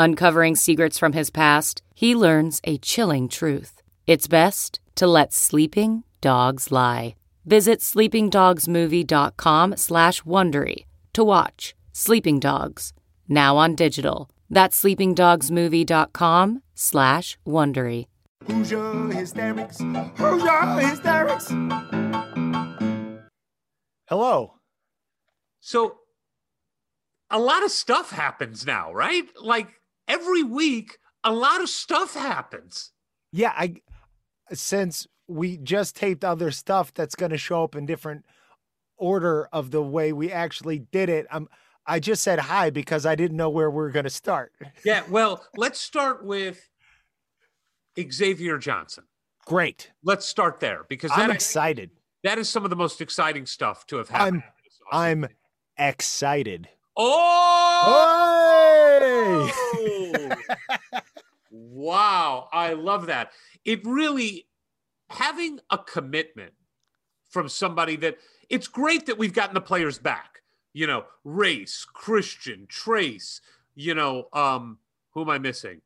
Uncovering secrets from his past, he learns a chilling truth. It's best to let sleeping dogs lie. Visit sleepingdogsmovie.com slash Wondery to watch Sleeping Dogs, now on digital. That's sleepingdogsmovie.com slash Wondery. Hoosier hysterics. Hoosier hysterics. Hello. So a lot of stuff happens now, right? Like every week, a lot of stuff happens. Yeah, I since we just taped other stuff that's going to show up in different order of the way we actually did it. I'm I just said hi because I didn't know where we are going to start. Yeah, well, let's start with Xavier Johnson. Great. Let's start there because I'm excited. That is some of the most exciting stuff to have happened. I'm I'm excited. Oh! Hey! wow, I love that. It really having a commitment from somebody that it's great that we've gotten the players back. You know, Race, Christian, Trace, you know, um, who am I missing?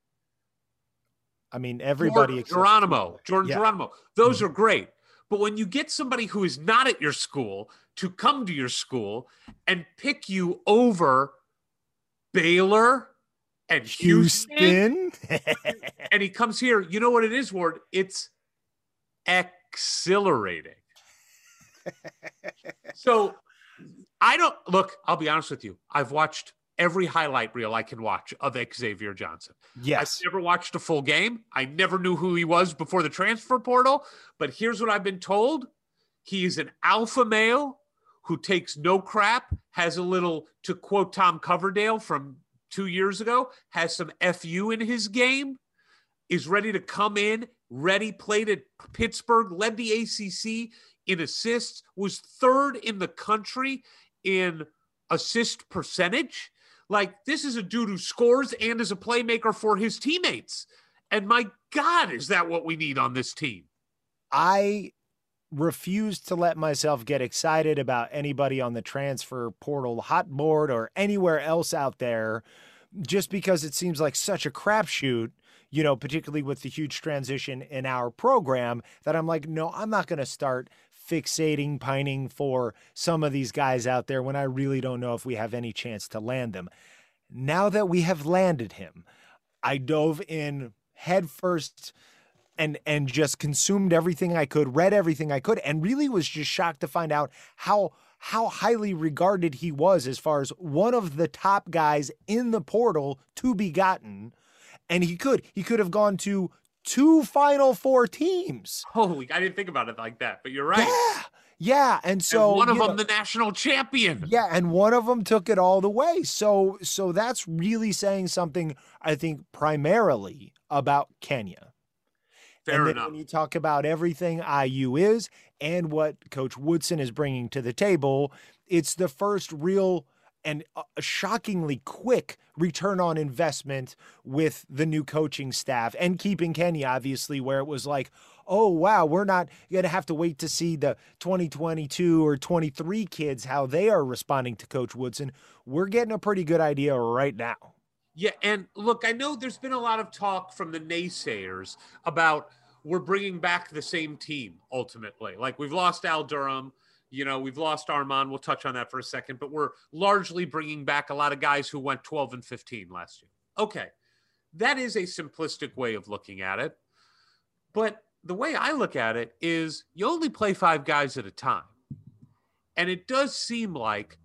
I mean, everybody. Jordan Geronimo, Jordan Yeah. Geronimo. Those are great. But when you get somebody who is not at your school to come to your school and pick you over Baylor and Houston, Houston. and he comes here, you know what it is, Ward? It's exhilarating. so I don't look, I'll be honest with you. I've watched every highlight reel I can watch of Xavier Johnson. yes. I've never watched a full game. I never knew who he was before the transfer portal. But here's what I've been told he is an alpha male who takes no crap, has a little, to quote Tom Coverdale from two years ago, has some FU in his game, is ready to come in, ready, played at Pittsburgh, led the ACC in assists, was third in the country in assist percentage. Like, this is a dude who scores and is a playmaker for his teammates. And my God, is that what we need on this team? I refuse to let myself get excited about anybody on the transfer portal hot board or anywhere else out there just because it seems like such a crapshoot, you know, particularly with the huge transition in our program that I'm like, no, I'm not going to start fixating, pining for some of these guys out there when I really don't know if we have any chance to land them. Now that we have landed him, I dove in headfirst and and just consumed everything I could, read everything I could, and really was just shocked to find out how how highly regarded he was as far as one of the top guys in the portal to be gotten. And he could he could have gone to two final four teams. Holy, I didn't think about it like that, but you're right. Yeah. Yeah. And so and one of them, know- the national champion. yeah, and one of them took it all the way. So so that's really saying something I think primarily about Kenya. Fair and then enough. when you talk about everything IU is and what Coach Woodson is bringing to the table, it's the first real and uh, shockingly quick return on investment with the new coaching staff and keeping Kenya, obviously, where it was like, oh, wow, we're not going to have to wait to see the 2022 or 23 kids, how they are responding to Coach Woodson. We're getting a pretty good idea right now. Yeah, and look, I know there's been a lot of talk from the naysayers about we're bringing back the same team ultimately. Like we've lost Al Durham, you know, we've lost Armaan. We'll touch on that for a second, but we're largely bringing back a lot of guys who went 12 and 15 last year. Okay, that is a simplistic way of looking at it. But the way I look at it is you only play five guys at a time. And it does seem like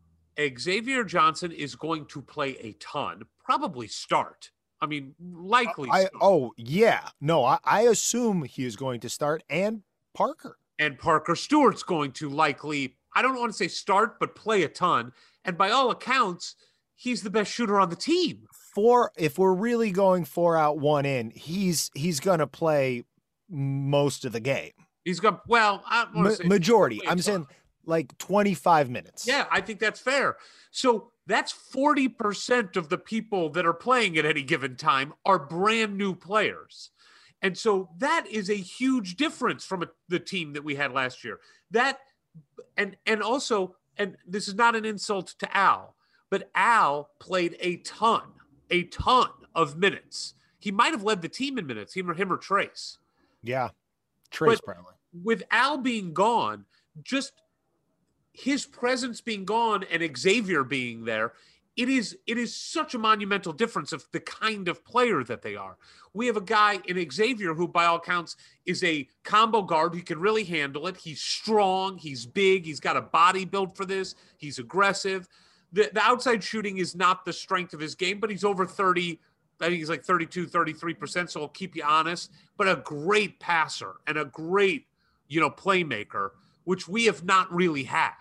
Xavier Johnson is going to play a ton, probably start. I mean, likely. I, oh yeah, no, I, I assume he is going to start, and Parker. and Parker Stewart's going to likely, I don't want to say start, but play a ton. And by all accounts, he's the best shooter on the team. Four. If we're really going four out, one in, he's he's gonna play most of the game. He's got, well, I don't want Ma- say majority. I'm saying like 25 minutes. Yeah, I think that's fair. So that's 40% of the people that are playing at any given time are brand new players. And so that is a huge difference from a, the team that we had last year. That and and also and this is not an insult to Al, but Al played a ton, a ton of minutes. He might have led the team in minutes, him or him or Trace Yeah. Trace But- probably. with Al being gone, just his presence being gone and Xavier being there, it is it is such a monumental difference of the kind of player that they are. We have a guy in Xavier who, by all counts, is a combo guard who can really handle it. He's strong, he's big, he's got a body built for this, he's aggressive. The, the outside shooting is not the strength of his game, but he's over 30. I think he's like 32, 33%. So I'll keep you honest. But a great passer and a great, you know, playmaker, which we have not really had.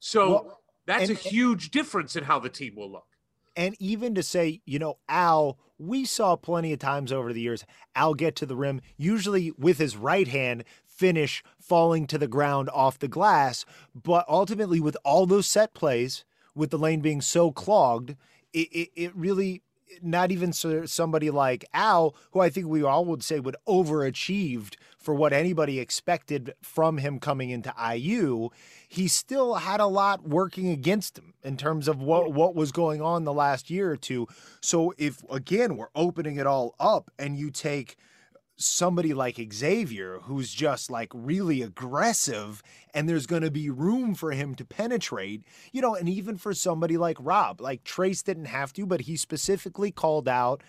So Well, that's and- a huge difference in how the team will look. And even to say, you know, Al, we saw plenty of times over the years, Al get to the rim, usually with his right hand, finish falling to the ground off the glass. But ultimately, with all those set plays, with the lane being so clogged, it, it, it really, not even so- somebody like Al, who I think we all would say would overachieved for what anybody expected from him coming into IU, he still had a lot working against him in terms of what what was going on the last year or two. So if again we're opening it all up and you take somebody like Xavier who's just like really aggressive and there's going to be room for him to penetrate, you know, and even for somebody like Rob, like Trace didn't have to, but he specifically called out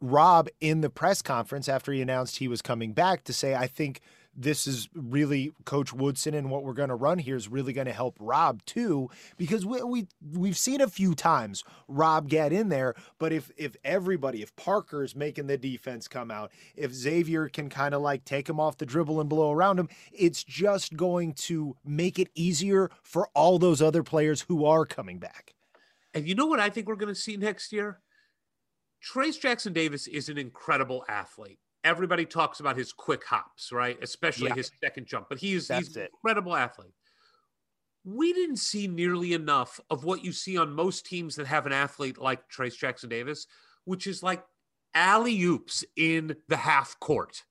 Rob in the press conference after he announced he was coming back to say, I think this is really Coach Woodson and what we're going to run here is really going to help Rob too, because we, we we've seen a few times Rob get in there, but if if everybody, if Parker's making the defense come out, if Xavier can kind of like take him off the dribble and blow around him, it's just going to make it easier for all those other players who are coming back. And you know what I think we're going to see next year? Trace Jackson Davis is an incredible athlete. Everybody talks about his quick hops, right? Especially Yeah. his second jump, but he's, That's he's an incredible athlete. We didn't see nearly enough of what you see on most teams that have an athlete like Trace Jackson Davis, which is like alley oops in the half court.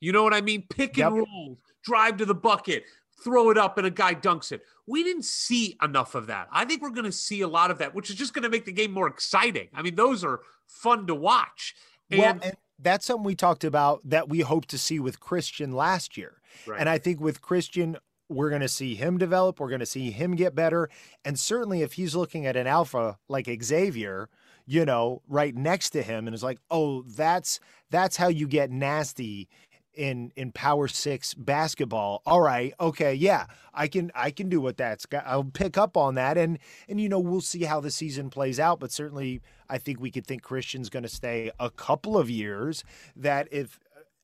You know what I mean? Pick and Yep. roll, drive to the bucket, throw it up, and a guy dunks it. We didn't see enough of that. I think we're going to see a lot of that, which is just going to make the game more exciting. I mean, those are fun to watch. And, well, and that's something we talked about that we hope to see with Christian last year. Right. And I think with Christian, we're going to see him develop. We're going to see him get better. And certainly if he's looking at an alpha like Xavier, you know, right next to him and is like, oh, that's that's how you get nasty in in power six basketball. All right okay yeah i can i can do what that's got i'll pick up on that. And and you know we'll see how the season plays out but certainly i think we could think christian's going to stay a couple of years that if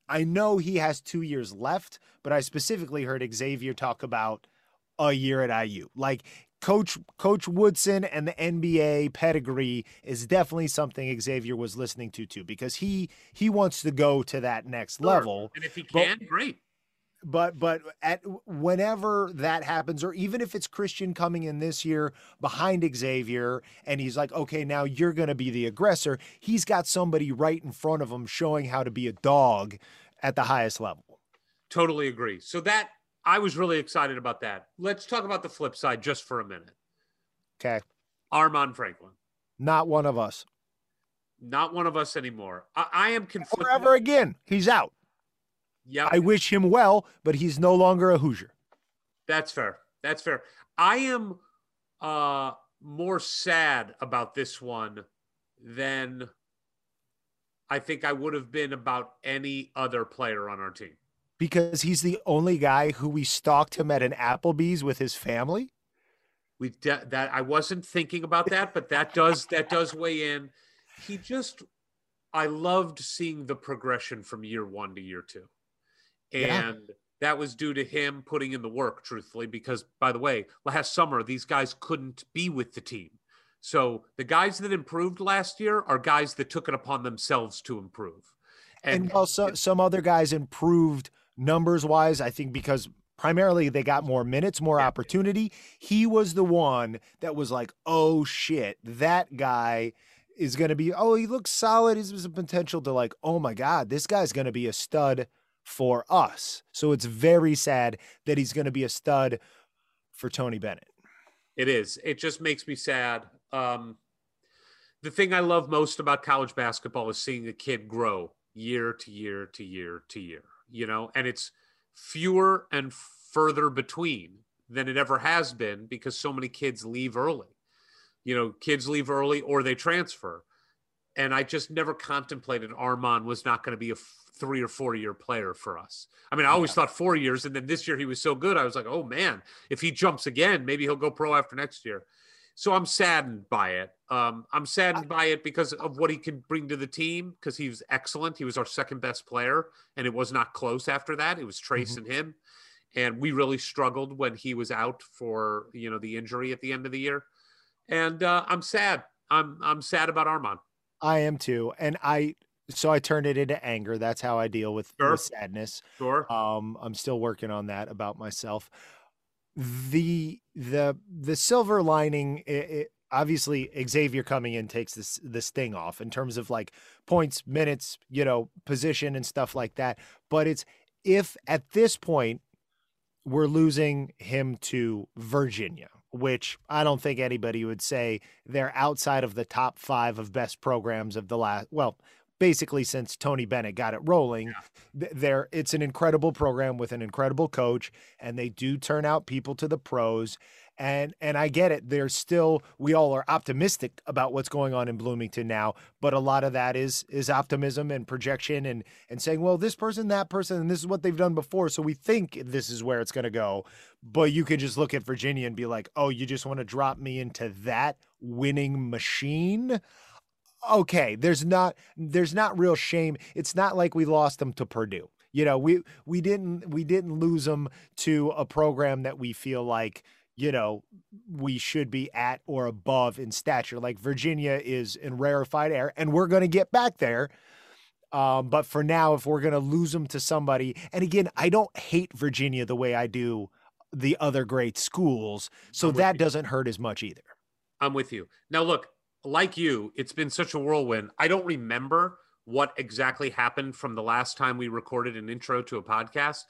i know he has two years left but i specifically heard xavier talk about a year at iu like Coach Coach Woodson and the NBA pedigree is definitely something Xavier was listening to too because he he wants to go to that next Sure. level. And if he But- can, great. But but at whenever that happens, or even if it's Christian coming in this year behind Xavier, and he's like, okay, now you're going to be the aggressor. He's got somebody right in front of him showing how to be a dog at the highest level. Totally agree. So that I was really excited about that. Let's talk about the flip side just for a minute. Okay, Armaan Franklin, not one of us. not one of us anymore. I, I am conflicted. Forever again, he's out. Yeah, I wish him well, but he's no longer a Hoosier. That's fair. That's fair. I am uh more sad about this one than I think I would have been about any other player on our team. Because he's the only guy who we stalked him at an Applebee's with his family? We de- that I wasn't thinking about that, but that does that does weigh in. He just I loved seeing the progression from year one to year two. And Yeah. that was due to him putting in the work, truthfully, because by the way, last summer these guys couldn't be with the team. So the guys that improved last year are guys that took it upon themselves to improve. And, while so, some other guys improved numbers wise, I think because primarily they got more minutes, more opportunity. He was the one that was like, oh shit, that guy is going to be, oh, he looks solid. He's a potential to like, oh my God, this guy's going to be a stud for us. So it's very sad that he's going to be a stud for Tony Bennett. It is. It just makes me sad. Um, the thing I love most about college basketball is seeing a kid grow year to year to year to year, you know, and it's fewer and further between than it ever has been because so many kids leave early. You know, kids leave early or they transfer. And I just never contemplated Armaan was not going to be a f- three or four year player for us. I mean, I always thought four years, and then this year he was so good. I was like, oh man, if he jumps again, maybe he'll go pro after next year. So I'm saddened by it. Um, I'm saddened by it because of what he can bring to the team. Because he was excellent. He was our second best player, and it was not close after that. It was Trace and him, and we really struggled when he was out for you know the injury at the end of the year. And uh, I'm sad. I'm I'm sad about Armaan. I am too. And I, so I turned it into anger. That's how I deal with, Sure. with sadness. Sure. Um, I'm still working on that about myself. The the the silver lining, i it, obviously, Xavier coming in takes this the sting off in terms of like points, minutes, you know, position and stuff like that. But it's if at this point we're losing him to Virginia, which I don't think anybody would say they're outside of the top five of best programs of the last. Well, basically since Tony Bennett got it rolling, th- there it's an incredible program with an incredible coach, and they do turn out people to the pros. And and I get it. There's still we all are optimistic about what's going on in Bloomington now, but a lot of that is is optimism and projection and and saying, well, this person, that person, and this is what they've done before, so we think this is where it's going to go. But you could just look at Virginia and be like, oh, you just want to drop me into that winning machine? okay there's not there's not real shame it's not like we lost them to purdue you know we we didn't we didn't lose them to a program that we feel like you know we should be at or above in stature like virginia is in rarefied air and we're going to get back there um, but for now if we're going to lose them to somebody and again i don't hate virginia the way i do the other great schools so that you. doesn't hurt as much either I'm with you. Now, look, like you, it's been such a whirlwind. I don't remember what exactly happened from the last time we recorded an intro to a podcast.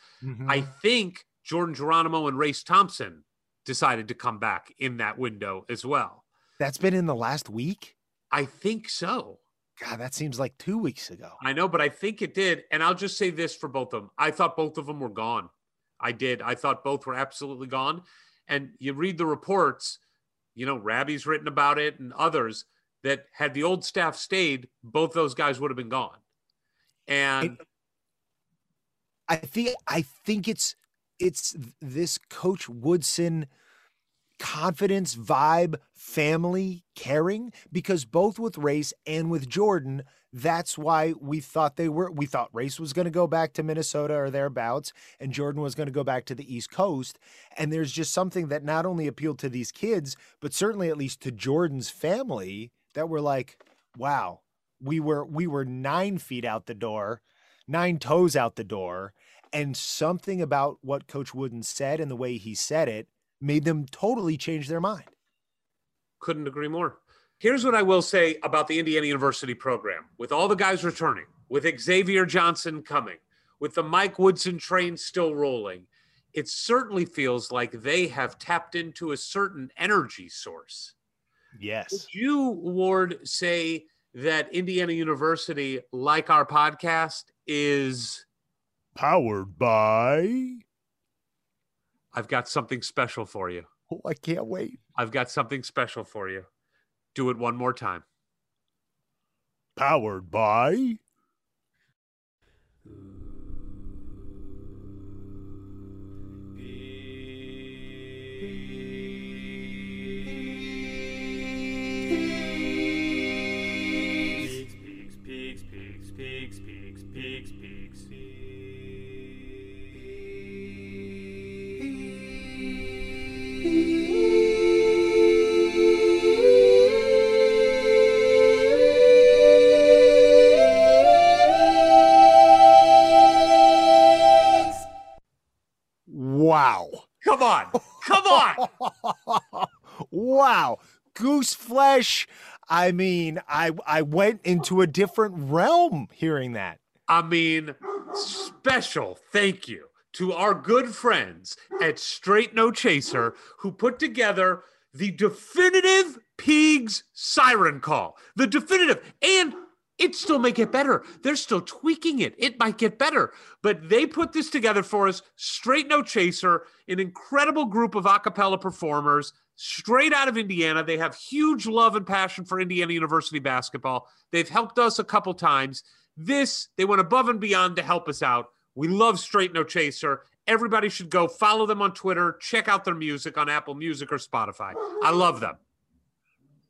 I think Jordan Geronimo and Race Thompson decided to come back in that window as well. that's been in the last week I think so. God, that seems like two weeks ago. I know, but I think it did. And I'll just say this for both of them. I thought both of them were gone. I did. I thought both were absolutely gone. And you read the reports, you know, Rabbi's written about it and others that had the old staff stayed, both those guys would have been gone. And I think I think it's it's this Coach Woodson confidence, vibe, family, caring, because both with Race and with Jordan, that's why we thought they were we thought Race was going to go back to Minnesota or thereabouts, and Jordan was going to go back to the East Coast. And there's just something that not only appealed to these kids, but certainly at least to Jordan's family that were like, wow, we were we were nine feet out the door, nine toes out the door, and something about what Coach Wooden said and the way he said it made them totally change their mind. couldn't agree more. Here's what I will say about the Indiana University program with all the guys returning, with Xavier Johnson coming, with the Mike Woodson train still rolling. It certainly feels like they have tapped into a certain energy source. Yes. Would you, Ward, say that Indiana University, like our podcast, is Powered by. I've got something special for you. Oh, I can't wait. I've got something special for you. Do it one more time. Powered by. Come on. Come on. wow. Goose flesh. I mean, I I went into a different realm hearing that. I mean, special thank you to our good friends at Straight No Chaser who put together the definitive Pigs siren call. The definitive. And it still may get better. They're still tweaking it. It might get better. But they put this together for us. Straight No Chaser, an incredible group of a cappella performers straight out of Indiana. They have huge love and passion for Indiana University basketball. They've helped us a couple times. This, they went above and beyond to help us out. We love Straight No Chaser. Everybody should go follow them on Twitter, check out their music on Apple Music or Spotify. I love them.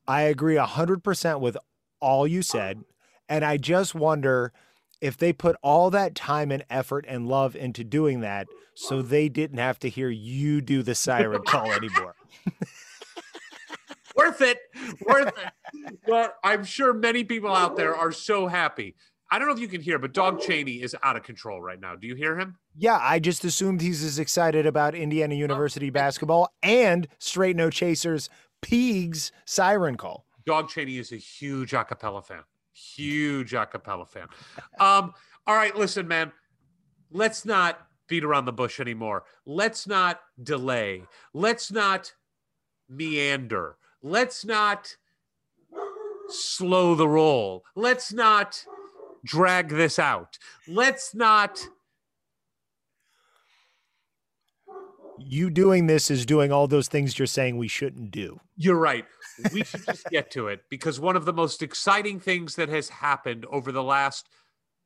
I agree 100% with all you said. And I just wonder if they put all that time and effort and love into doing that so they didn't have to hear you do the siren call anymore. worth it. Worth it. But I'm sure many people out there are so happy. I don't know if you can hear, but Dog Cheney is out of control right now. Do you hear him? Yeah, I just assumed he's as excited about Indiana oh, University basketball and Straight No Chasers Pigs siren call. Dog Cheney is a huge acapella fan. Huge acapella fan. Um, all right, listen, man. Let's not beat around the bush anymore. Let's not delay. Let's not meander. Let's not slow the roll. Let's not drag this out. Let's not. You doing this is doing all those things you're saying we shouldn't do. You're right. We should just get to it because one of the most exciting things that has happened over the last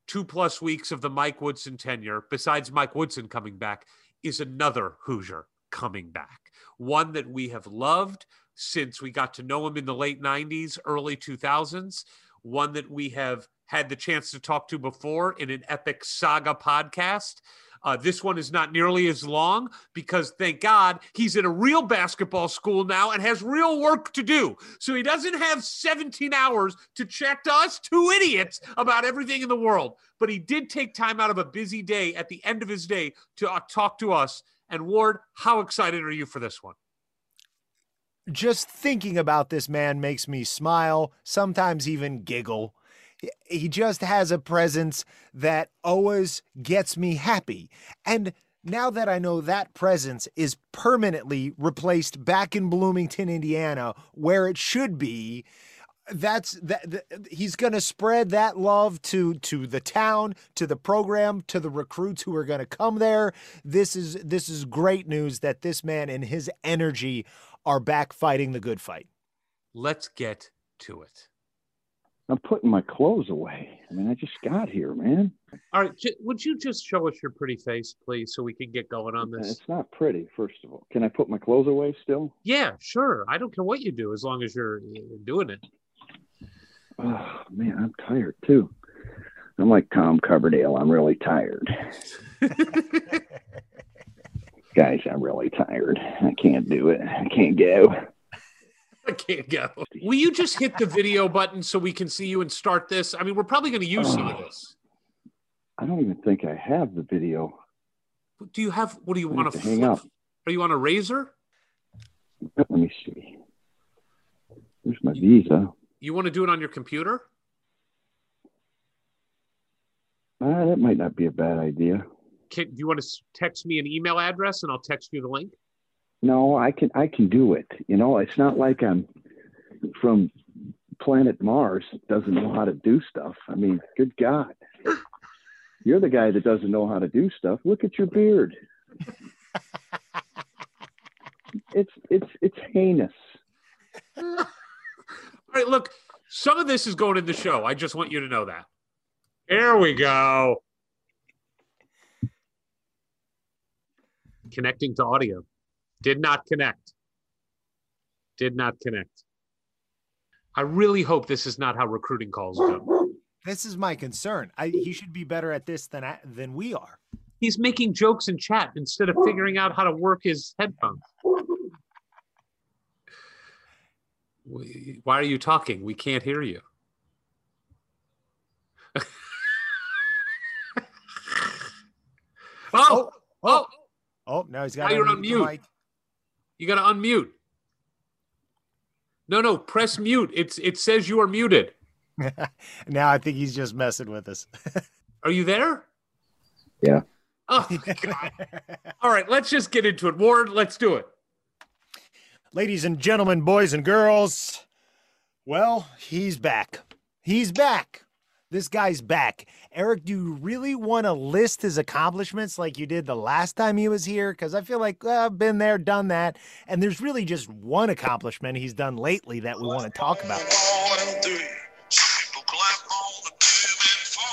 two plus weeks of the Mike Woodson tenure, besides Mike Woodson coming back, is another Hoosier coming back. One that we have loved since we got to know him in the late 90s, early 2000s. One that we have had the chance to talk to before in an epic saga podcast. Uh, this one is not nearly as long because, thank God, he's in a real basketball school now and has real work to do. So he doesn't have 17 hours to chat to us two idiots about everything in the world. But he did take time out of a busy day at the end of his day to uh, talk to us. And Ward, how excited are you for this one? Just thinking about this man makes me smile, sometimes even giggle he just has a presence that always gets me happy. And now that I know that presence is permanently replaced back in Bloomington, Indiana, where it should be, that's that, he's going to spread that love to to the town to the program to the recruits who are going to come there. This is this is great news that this man and his energy are back fighting the good fight. Let's get to it I'm putting my clothes away. I mean, I just got here, man. All right, would you just show us your pretty face, please, so we can get going on this? It's not pretty, first of all. Can I put my clothes away still? Yeah, sure. I don't care what you do as long as you're doing it. Oh man, I'm tired too. I'm like Tom Coverdale. I'm really tired. Guys, I'm really tired. I can't do it. I can't go. I can't go. Will you just hit the video button so we can see you and start this? I mean, we're probably going to use some of this. I don't even think I have the video. Do you have? What do you want to hang up? Are you on a razor? Let me see. Where's my visa? You want to do it on your computer? Uh, that might not be a bad idea. Can, do you want to text me an email address and I'll text you the link? No, I can I can do it. You know, it's not like I'm from planet Mars doesn't know how to do stuff. I mean, good God. You're the guy that doesn't know how to do stuff. Look at your beard. it's it's it's heinous. All right, look, some of this is going in the show. I just want you to know that. There we go. Connecting to audio. Did not connect. Did not connect. I really hope this is not how recruiting calls go. This is my concern. I, he should be better at this than than we are. He's making jokes in chat instead of figuring out how to work his headphones. Why are you talking? We can't hear you. Oh, oh, oh, oh, Oh, now he's got. Now you're on mute. You got to unmute. No, no, press mute. It's it says you are muted. now I think he's just messing with us. are you there? Yeah. Oh, God. All right, let's just get into it. Ward, let's do it. Ladies and gentlemen, boys and girls, well, he's back. He's back. This guy's back. Eric, do you really want to list his accomplishments like you did the last time he was here? Because I feel like well, I've been there, done that. And there's really just one accomplishment he's done lately that we want to talk about.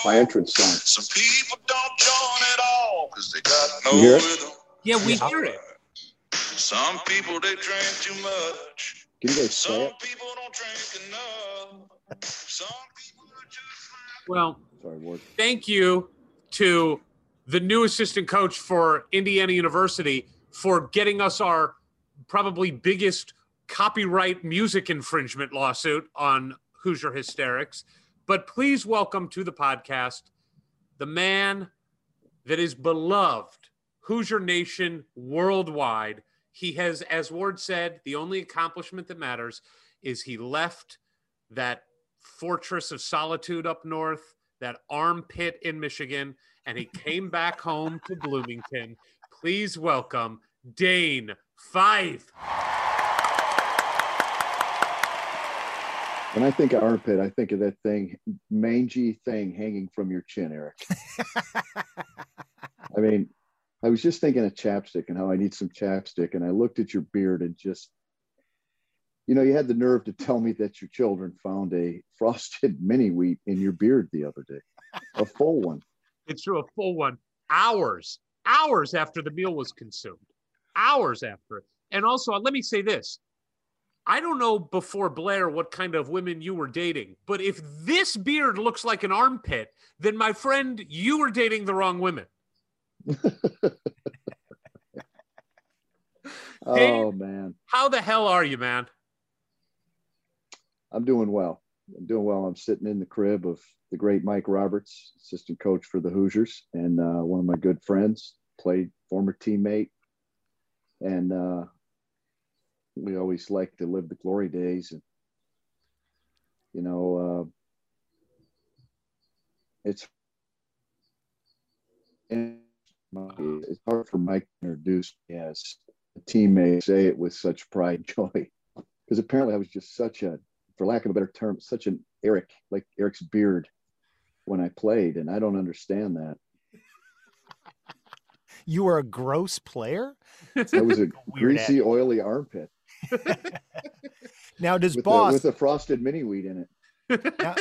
My entrance song. Some people don't join at all because they got no You hear it? rhythm. Yeah, we hear it. Some people they drink too much. Can you guys say Some it? people don't drink enough. Some people are just like Well, Sorry, Ward. thank you to the new assistant coach for Indiana University for getting us our probably biggest copyright music infringement lawsuit on Hoosier Hysterics. But please welcome to the podcast the man that is beloved Hoosier Nation worldwide. He has, as Ward said, the only accomplishment that matters is he left that fortress of solitude up north, that armpit in Michigan, and he came back home to Bloomington. Please welcome Dane Fife. When I think of armpit, I think of that thing, mangy thing hanging from your chin, Eric. I mean, I was just thinking of chapstick and how I need some chapstick. And I looked at your beard and just, you know, you had the nerve to tell me that your children found a frosted mini wheat in your beard the other day, a full one. It's true, a full one. Hours, hours after the meal was consumed. Hours after it. And also, let me say this. I don't know before Blair what kind of women you were dating, but if this beard looks like an armpit, then my friend, you were dating the wrong women. Oh, man. How the hell are you, man? I'm doing well. I'm doing well. I'm sitting in the crib of the great Mike Roberts, assistant coach for the Hoosiers, and uh, one of my good friends, played former teammate, and uh, we always like to live the glory days. And you know, uh, it's it's hard for Mike to introduce me as a teammate, say it with such pride and joy, because apparently I was just such a for lack of a better term, such an Eric, like Eric's beard when I played. And I don't understand that. You were a gross player? I was a greasy, oily armpit Now, does with, boss a, with a frosted mini wheat in it. now,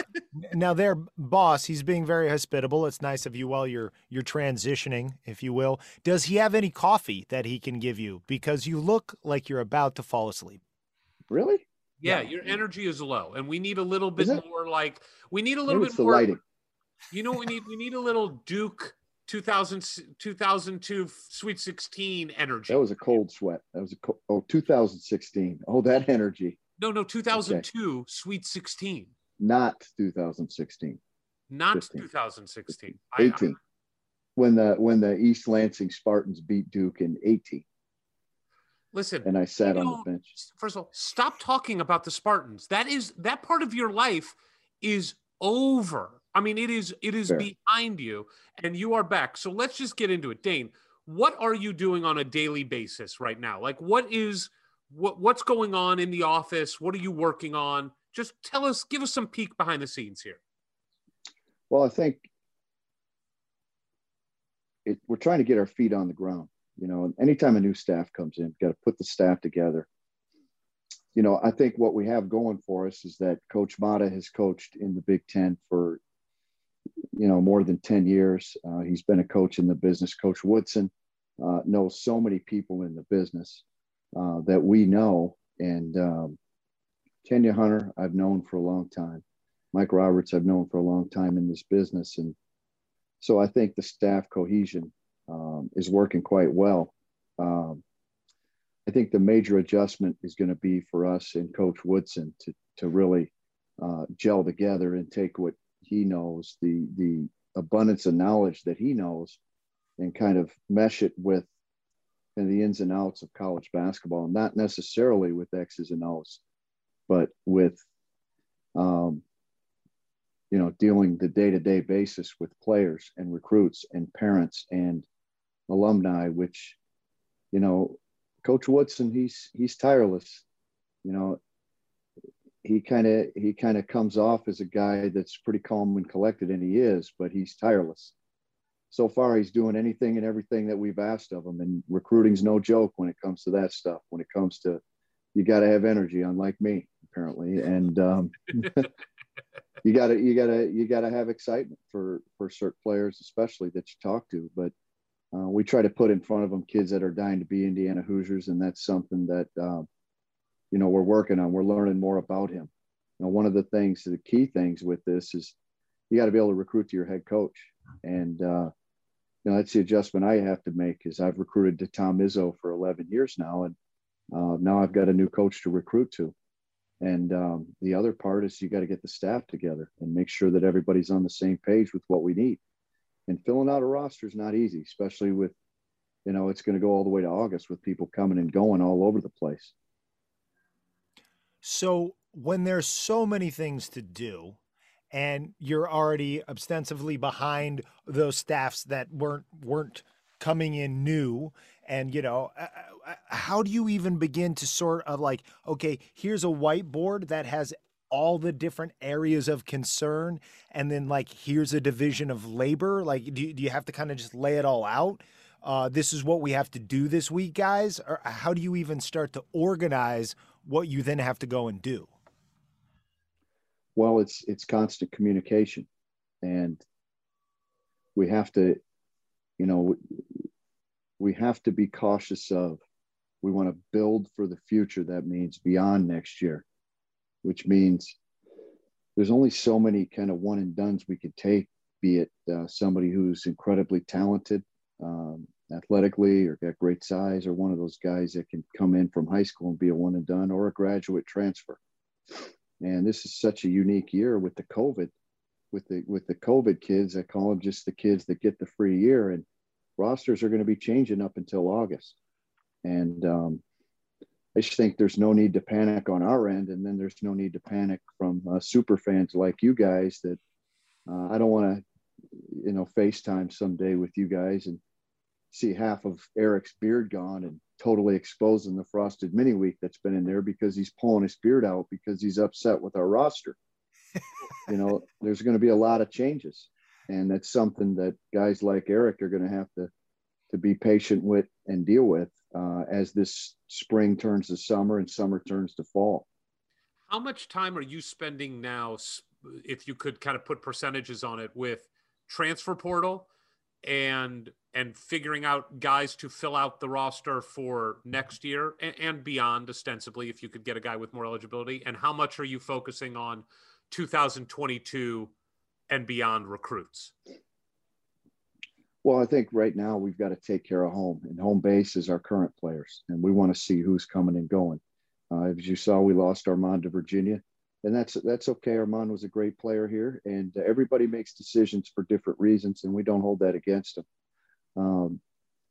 now there boss he's being very hospitable it's nice of you while you're you're transitioning if you will does he have any coffee that he can give you because you look like you're about to fall asleep Really? Yeah, Yeah. your energy is low, and we need a little bit more like we need a little Maybe bit more. lighting. You know, we need we need a little Duke 2000, 2002 Sweet 16 energy. That was a cold sweat. That was a co- oh 2016. Oh, that energy. no, no, 2002 Sweet 16, Not 2016. not 15. 2016. I- I- 18. when the when the East Lansing Spartans beat Duke in 18, listen, and I sat on the bench. first of all, stop talking about the Spartans. That is that part of your life is over. I mean, it is it is Fair. behind you, and you are back. So let's just get into it, Dane. What are you doing on a daily basis right now? Like, what is what what's going on in the office? What are you working on? Just tell us, give us some peek behind the scenes here. Well, I think it, we're trying to get our feet on the ground. You know, anytime a new staff comes in, got to put the staff together. You know, I think what we have going for us is that Coach Mata has coached in the Big Ten for, you know, more than 10 years. Uh, he's been a coach in the business. Coach Woodson uh, knows so many people in the business uh, that we know. And um, Kenya Hunter, I've known for a long time. Mike Roberts, I've known for a long time in this business. And so I think the staff cohesion um, is working quite well. Um, I think the major adjustment is going to be for us and Coach Woodson to, to really uh, gel together and take what he knows, the, the abundance of knowledge that he knows, and kind of mesh it with and the ins and outs of college basketball, not necessarily with X's and O's, but with, um, you know, dealing the day to day basis with players and recruits and parents and alumni, which, you know, Coach Woodson, he's he's tireless. You know, he kind of he kind of comes off as a guy that's pretty calm and collected, and he is, but he's tireless. So far, he's doing anything and everything that we've asked of him, and recruiting's no joke when it comes to that stuff. When it comes to, you got to have energy, unlike me, apparently, and um, you got to you got to you got to have excitement for for certain players, especially that you talk to. But uh, we try to put in front of them kids that are dying to be Indiana Hoosiers, and that's something that um, you know we're working on. We're learning more about him. You know, one of the things, the key things with this is you got to be able to recruit to your head coach, and uh, you know that's the adjustment I have to make. Is I've recruited to Tom Izzo for 11 years now, and uh, now I've got a new coach to recruit to. And um, the other part is you got to get the staff together and make sure that everybody's on the same page with what we need. And filling out a roster is not easy, especially with, you know, it's going to go all the way to August with people coming and going all over the place. So when there's so many things to do, and you're already ostensibly behind those staffs that weren't weren't coming in new and you know how do you even begin to sort of like okay here's a whiteboard that has all the different areas of concern and then like here's a division of labor like do you, do you have to kind of just lay it all out? Uh, this is what we have to do this week guys or how do you even start to organize what you then have to go and do? Well it's it's constant communication and we have to you know we have to be cautious of we want to build for the future that means beyond next year which means there's only so many kind of one and dones we could take be it uh, somebody who's incredibly talented um, athletically or got great size or one of those guys that can come in from high school and be a one and done or a graduate transfer and this is such a unique year with the covid with the with the covid kids i call them just the kids that get the free year and rosters are going to be changing up until August. And um, I just think there's no need to panic on our end. And then there's no need to panic from uh, super fans like you guys that uh, I don't want to, you know, FaceTime someday with you guys and see half of Eric's beard gone and totally exposing the frosted mini wheat that's been in there because he's pulling his beard out because he's upset with our roster. you know, there's going to be a lot of changes and that's something that guys like Eric are going to have to to be patient with and deal with uh, as this spring turns to summer and summer turns to fall. How much time are you spending now, if you could kind of put percentages on it, with transfer portal and and figuring out guys to fill out the roster for next year and, and beyond, ostensibly, if you could get a guy with more eligibility? And how much are you focusing on 2022? and beyond recruits? Well, I think right now we've got to take care of home, and home base is our current players, and we want to see who's coming and going. Uh, as you saw, we lost Armaan to Virginia, and that's that's okay. Armaan was a great player here, and everybody makes decisions for different reasons, and we don't hold that against them. Um,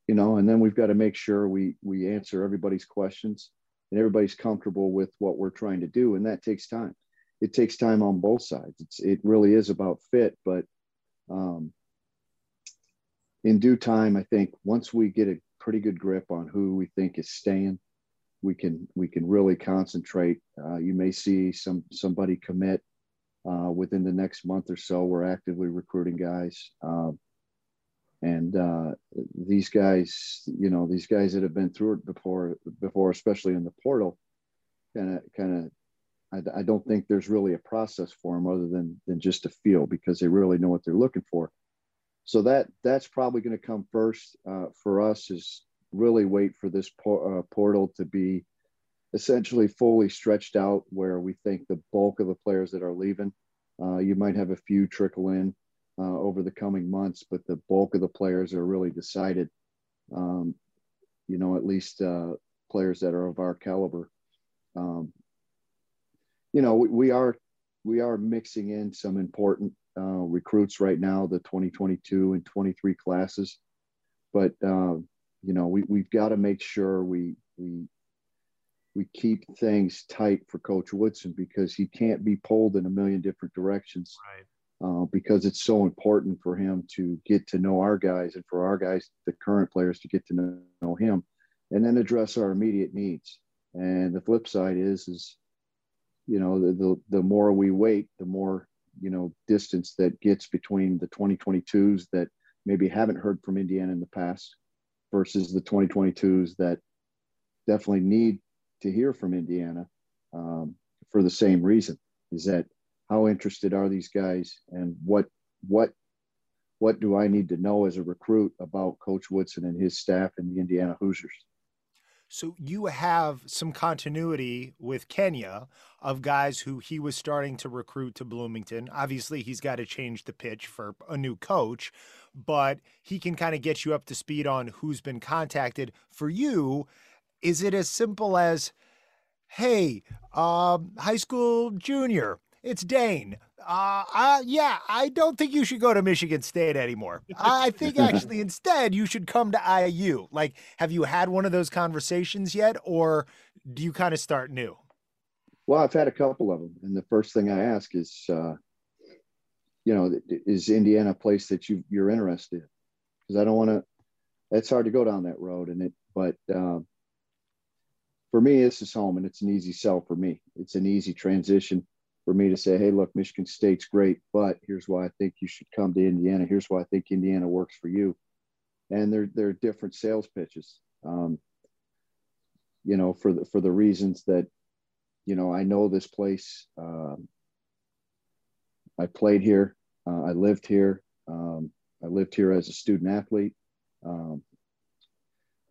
you know, and then we've got to make sure we we answer everybody's questions, and everybody's comfortable with what we're trying to do, and that takes time it takes time on both sides. It's, it really is about fit, but um, in due time, I think once we get a pretty good grip on who we think is staying, we can we can really concentrate. Uh, you may see some somebody commit uh, within the next month or so. We're actively recruiting guys, um, and uh, these guys, you know, these guys that have been through it before, before especially in the portal, kind of kind of I, I, don't think there's really a process for them other than than just a feel because they really know what they're looking for. So that that's probably going to come first uh, for us is really wait for this por- uh, portal to be essentially fully stretched out where we think the bulk of the players that are leaving. Uh, you might have a few trickle in uh, over the coming months, but the bulk of the players are really decided. Um, you know, at least uh, players that are of our caliber. Um, you know, we, we are we are mixing in some important uh, recruits right now, the 2022 and 23 classes. But uh, you know, we we've got to make sure we we we keep things tight for Coach Woodson because he can't be pulled in a million different directions. Right. Uh, because it's so important for him to get to know our guys and for our guys, the current players, to get to know, know him, and then address our immediate needs. And the flip side is, is you know, the, the the more we wait, the more you know distance that gets between the 2022s that maybe haven't heard from Indiana in the past versus the 2022s that definitely need to hear from Indiana um, for the same reason is that how interested are these guys and what what what do I need to know as a recruit about Coach Woodson and his staff and the Indiana Hoosiers? So you have some continuity with Kenya of guys who he was starting to recruit to Bloomington. Obviously, he's got to change the pitch for a new coach, but he can kind of get you up to speed on who's been contacted. For you, is it as simple as, hey, um, high school junior, it's Dane. Uh, uh, yeah, I don't think you should go to Michigan State anymore. I think actually instead you should come to IU. Like, have you had one of those conversations yet, or do you kind of start new? Well, I've had a couple of them, and the first thing I ask is, uh, you know, is Indiana a place that you you're interested in? Because I don't want to. It's hard to go down that road, and it. But um, for me, this is home, and it's an easy sell for me. It's an easy transition for me to say, hey, look, Michigan State's great, but here's why I think you should come to Indiana. Here's why I think Indiana works for you. And they're they're different sales pitches. Um, you know, for the for the reasons that, you know, I know this place. Um, I played here. Uh, I lived here. Um, I lived here as a student athlete. Um,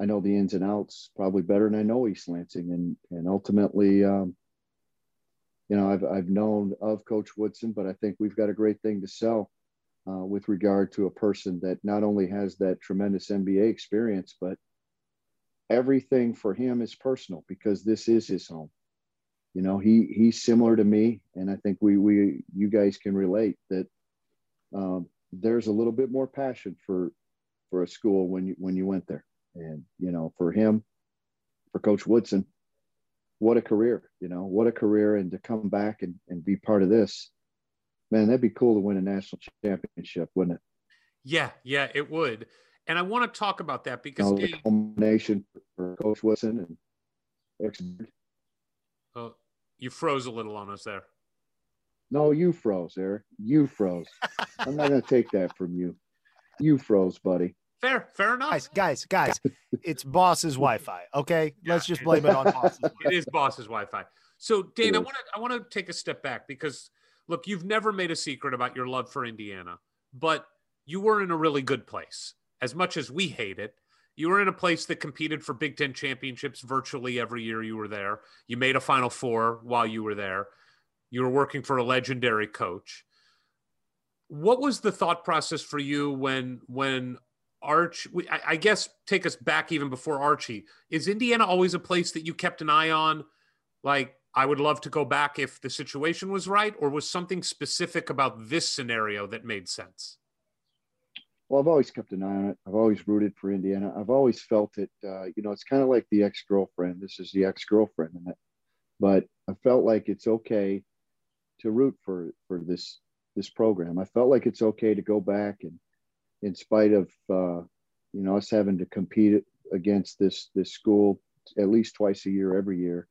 I know the ins and outs probably better than I know East Lansing, and and ultimately, um, you know, I've, I've known of Coach Woodson, but I think we've got a great thing to sell uh, with regard to a person that not only has that tremendous NBA experience, but everything for him is personal because this is his home. You know, he he's similar to me, and I think we we you guys can relate that um, there's a little bit more passion for for a school when you when you went there, and you know, for him, for Coach Woodson, what a career, you know, what a career. And to come back and, and be part of this, man, that'd be cool to win a national championship, wouldn't it? Yeah, yeah, it would. And I want to talk about that because you know, the culmination for Coach Woodson and oh, you froze a little on us there. No, you froze, Eric. You froze. I'm not going to take that from you. You froze, buddy. Fair, fair enough. Guys, guys, guys, it's boss's Wi-Fi. Okay, yeah, let's just blame it on boss's. It is boss's Wi-Fi. So, Dane, I want to I want to take a step back because look, you've never made a secret about your love for Indiana, but you were in a really good place. As much as we hate it, you were in a place that competed for Big Ten championships virtually every year you were there. You made a Final Four while you were there. You were working for a legendary coach. What was the thought process for you when when Arch, I, I guess, take us back even before Archie. Is Indiana always a place that you kept an eye on? Like, I would love to go back if the situation was right, or was something specific about this scenario that made sense? Well, I've always kept an eye on it. I've always rooted for Indiana. I've always felt it. Uh, you know, it's kind of like the ex girlfriend. This is the ex girlfriend, but I felt like it's okay to root for for this this program. I felt like it's okay to go back and in spite of uh, you know us having to compete against this this school at least twice a year every year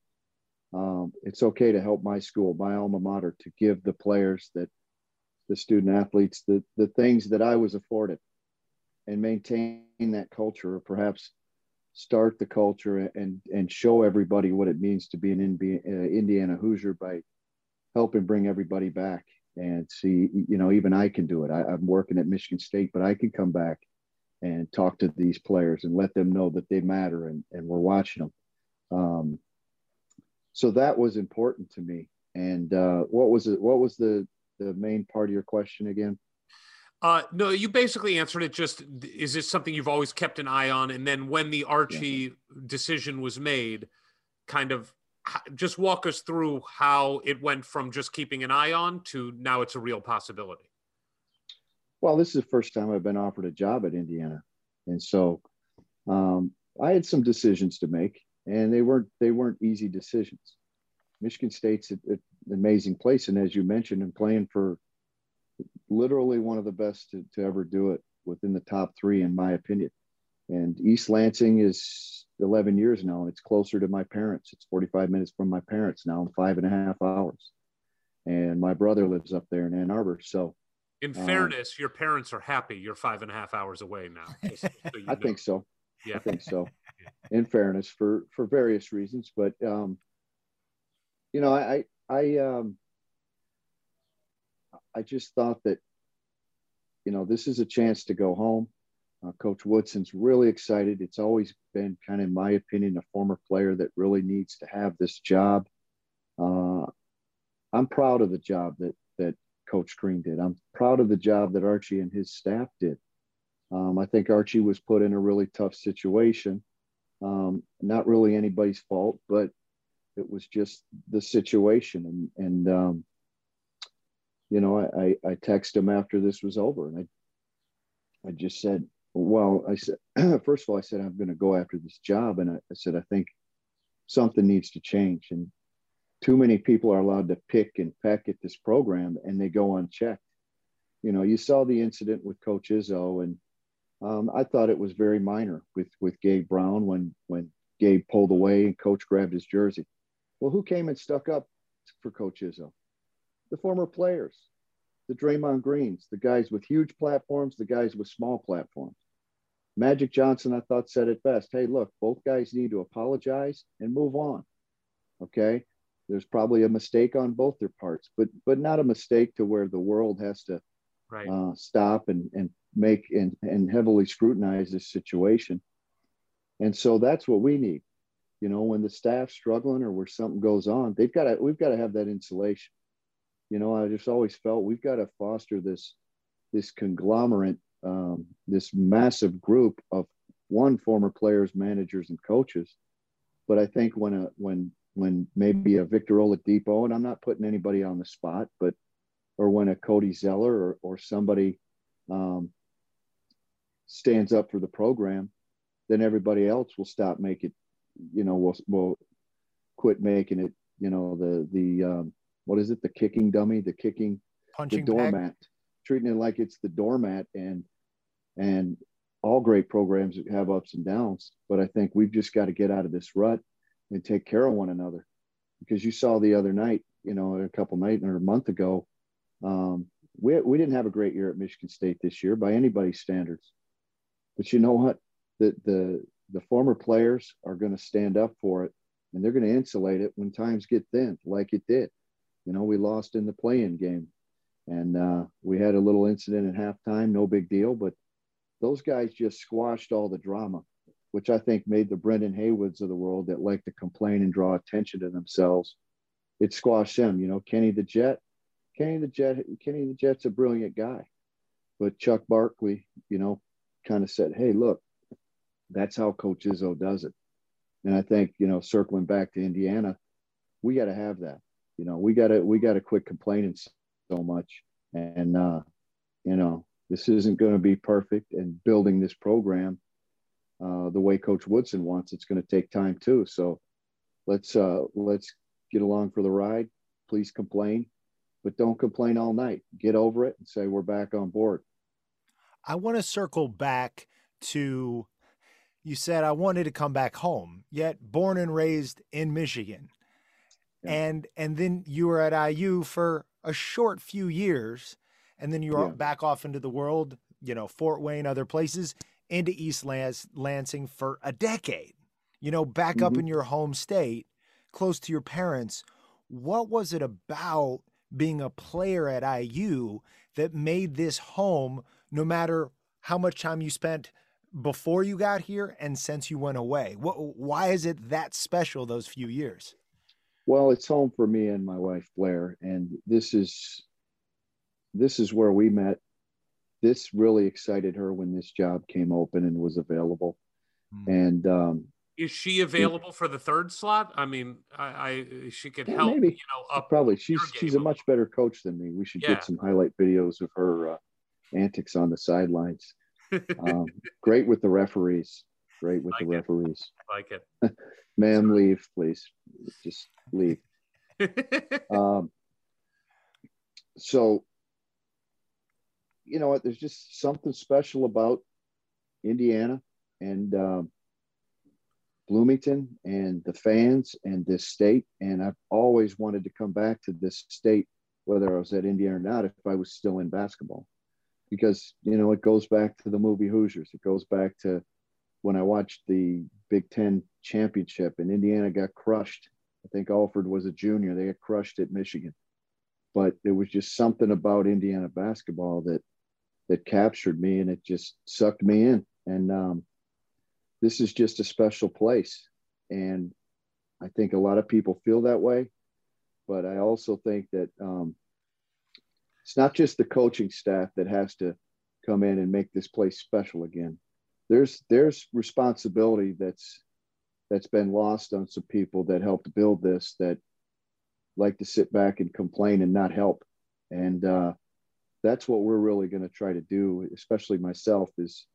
um, it's okay to help my school my alma mater to give the players that the student athletes the the things that i was afforded and maintain that culture or perhaps start the culture and and show everybody what it means to be an indiana hoosier by helping bring everybody back and see, you know, even I can do it. I, am working at Michigan State, but I can come back and talk to these players and let them know that they matter and, and we're watching them. Um, so that was important to me. And uh, what was it? What was the the main part of your question again? Uh, no, you basically answered it. Just is this something you've always kept an eye on? And then when the Archie yeah. decision was made, kind of just walk us through how it went from just keeping an eye on to now it's a real possibility. Well, this is the first time I've been offered a job at Indiana. And so, um, I had some decisions to make, and they weren't they weren't easy decisions. Michigan State's a- a- an amazing place, and as you mentioned, and playing for literally one of the best to, to ever do it within the top three, in my opinion. And East Lansing is 11 years now, and it's closer to my parents. It's 45 minutes from my parents now, in five and a half hours. And my brother lives up there in Ann Arbor, so In Um, fairness, your parents are happy you're five and a half hours away now. just so you I know. think so. Yeah. I think so. In fairness, for for various reasons, but um, you know, I I I, um, I just thought that you know this is a chance to go home. Uh, Coach Woodson's really excited. It's always been kind of, in my opinion, a former player that really needs to have this job. Uh, I'm proud of the job that that Coach Green did. I'm proud of the job that Archie and his staff did. Um, I think Archie was put in a really tough situation. Um, not really anybody's fault, but it was just the situation. And, and um, you know, I, I, I texted him after this was over and I, I just said, well, I said, first of all, I said, I'm going to go after this job. And I, I said, I think something needs to change. And too many people are allowed to pick and peck at this program and they go unchecked. You know, you saw the incident with Coach Izzo, and um, I thought it was very minor with with Gabe Brown when when Gabe pulled away and Coach grabbed his jersey. Well, who came and stuck up for Coach Izzo? The former players, the Draymond Greens, the guys with huge platforms, the guys with small platforms. Magic Johnson, I thought, said it best. Hey, look, both guys need to apologize and move on. Okay. There's probably a mistake on both their parts, but but not a mistake to where the world has to Right. uh, stop and and make and and heavily scrutinize this situation. And so that's what we need. You know, when the staff's struggling or where something goes on, they've got to we've got to have that insulation. You know, I just always felt we've got to foster this this conglomerate, um, this massive group of one former players, managers, and coaches. But I think when a when when maybe a Victor Oladipo, and I'm not putting anybody on the spot, but or when a Cody Zeller or, or somebody um, stands up for the program, then everybody else will stop making, it, you know, will will quit making it, you know, the the um, what is it, the kicking dummy, the kicking Punching the bag. Treating it like it's the doormat, and and all great programs have ups and downs, but I think we've just got to get out of this rut and take care of one another, because you saw the other night, you know, a couple nights or a month ago, um, we we didn't have a great year at Michigan State this year by anybody's standards, but you know what, the the the former players are going to stand up for it, and they're going to insulate it when times get thin, like it did. You know, we lost in the play-in game, and uh, we had a little incident at halftime, no big deal, but those guys just squashed all the drama, which I think made the Brendan Haywoods of the world that like to complain and draw attention to themselves. It squashed them. You know, Kenny the Jet, Kenny the Jet, Kenny the Jet's a brilliant guy, but Chuck Barkley, you know, kind of said, "Hey, look, that's how Coach Izzo does it." And I think you know, circling back to Indiana, we got to have that. You know, we got to we got to quit complaining so much, and uh, you know, this isn't going to be perfect. And building this program uh, the way Coach Woodson wants, it's going to take time too. So let's uh, let's get along for the ride. Please complain, but don't complain all night. Get over it and say we're back on board. I want to circle back to you said I wanted to come back home, yet born and raised in Michigan. Yeah. And and then you were at IU for a short few years and then you're Yeah. back off into the world, you know, Fort Wayne, other places, into East Lans- Lansing for a decade. You know, back up Mhm. in your home state, close to your parents. What was it about being a player at IU that made this home no matter how much time you spent before you got here and since you went away? What, why is it that special those few years? Well, it's home for me and my wife Blair, and this is this is where we met. This really excited her when this job came open and was available, Hmm. and um, Is she available for the third slot? I mean, I, I she could Yeah, help. maybe. You know, up probably she's she's a much better coach than me. We should Yeah. get some highlight videos of her uh, antics on the sidelines. Um, great with the referees. Right with Like the referees. Like it. Ma'am, leave, please. Just leave. Um, so, you know what? There's just something special about Indiana and um, Bloomington and the fans and this state. And I've always wanted to come back to this state, whether I was at Indiana or not, if I was still in basketball. Because, you know, it goes back to the movie Hoosiers. It goes back to when I watched the Big Ten championship and Indiana got crushed. I think Alford was a junior. They got crushed at Michigan. But there was just something about Indiana basketball that that captured me and it just sucked me in. And um, this is just a special place. And I think a lot of people feel that way. But I also think that um, it's not just the coaching staff that has to come in and make this place special again. There's there's responsibility that's that's been lost on some people that helped build this that like to sit back and complain and not help. And uh, that's what we're really going to try to do, especially myself, is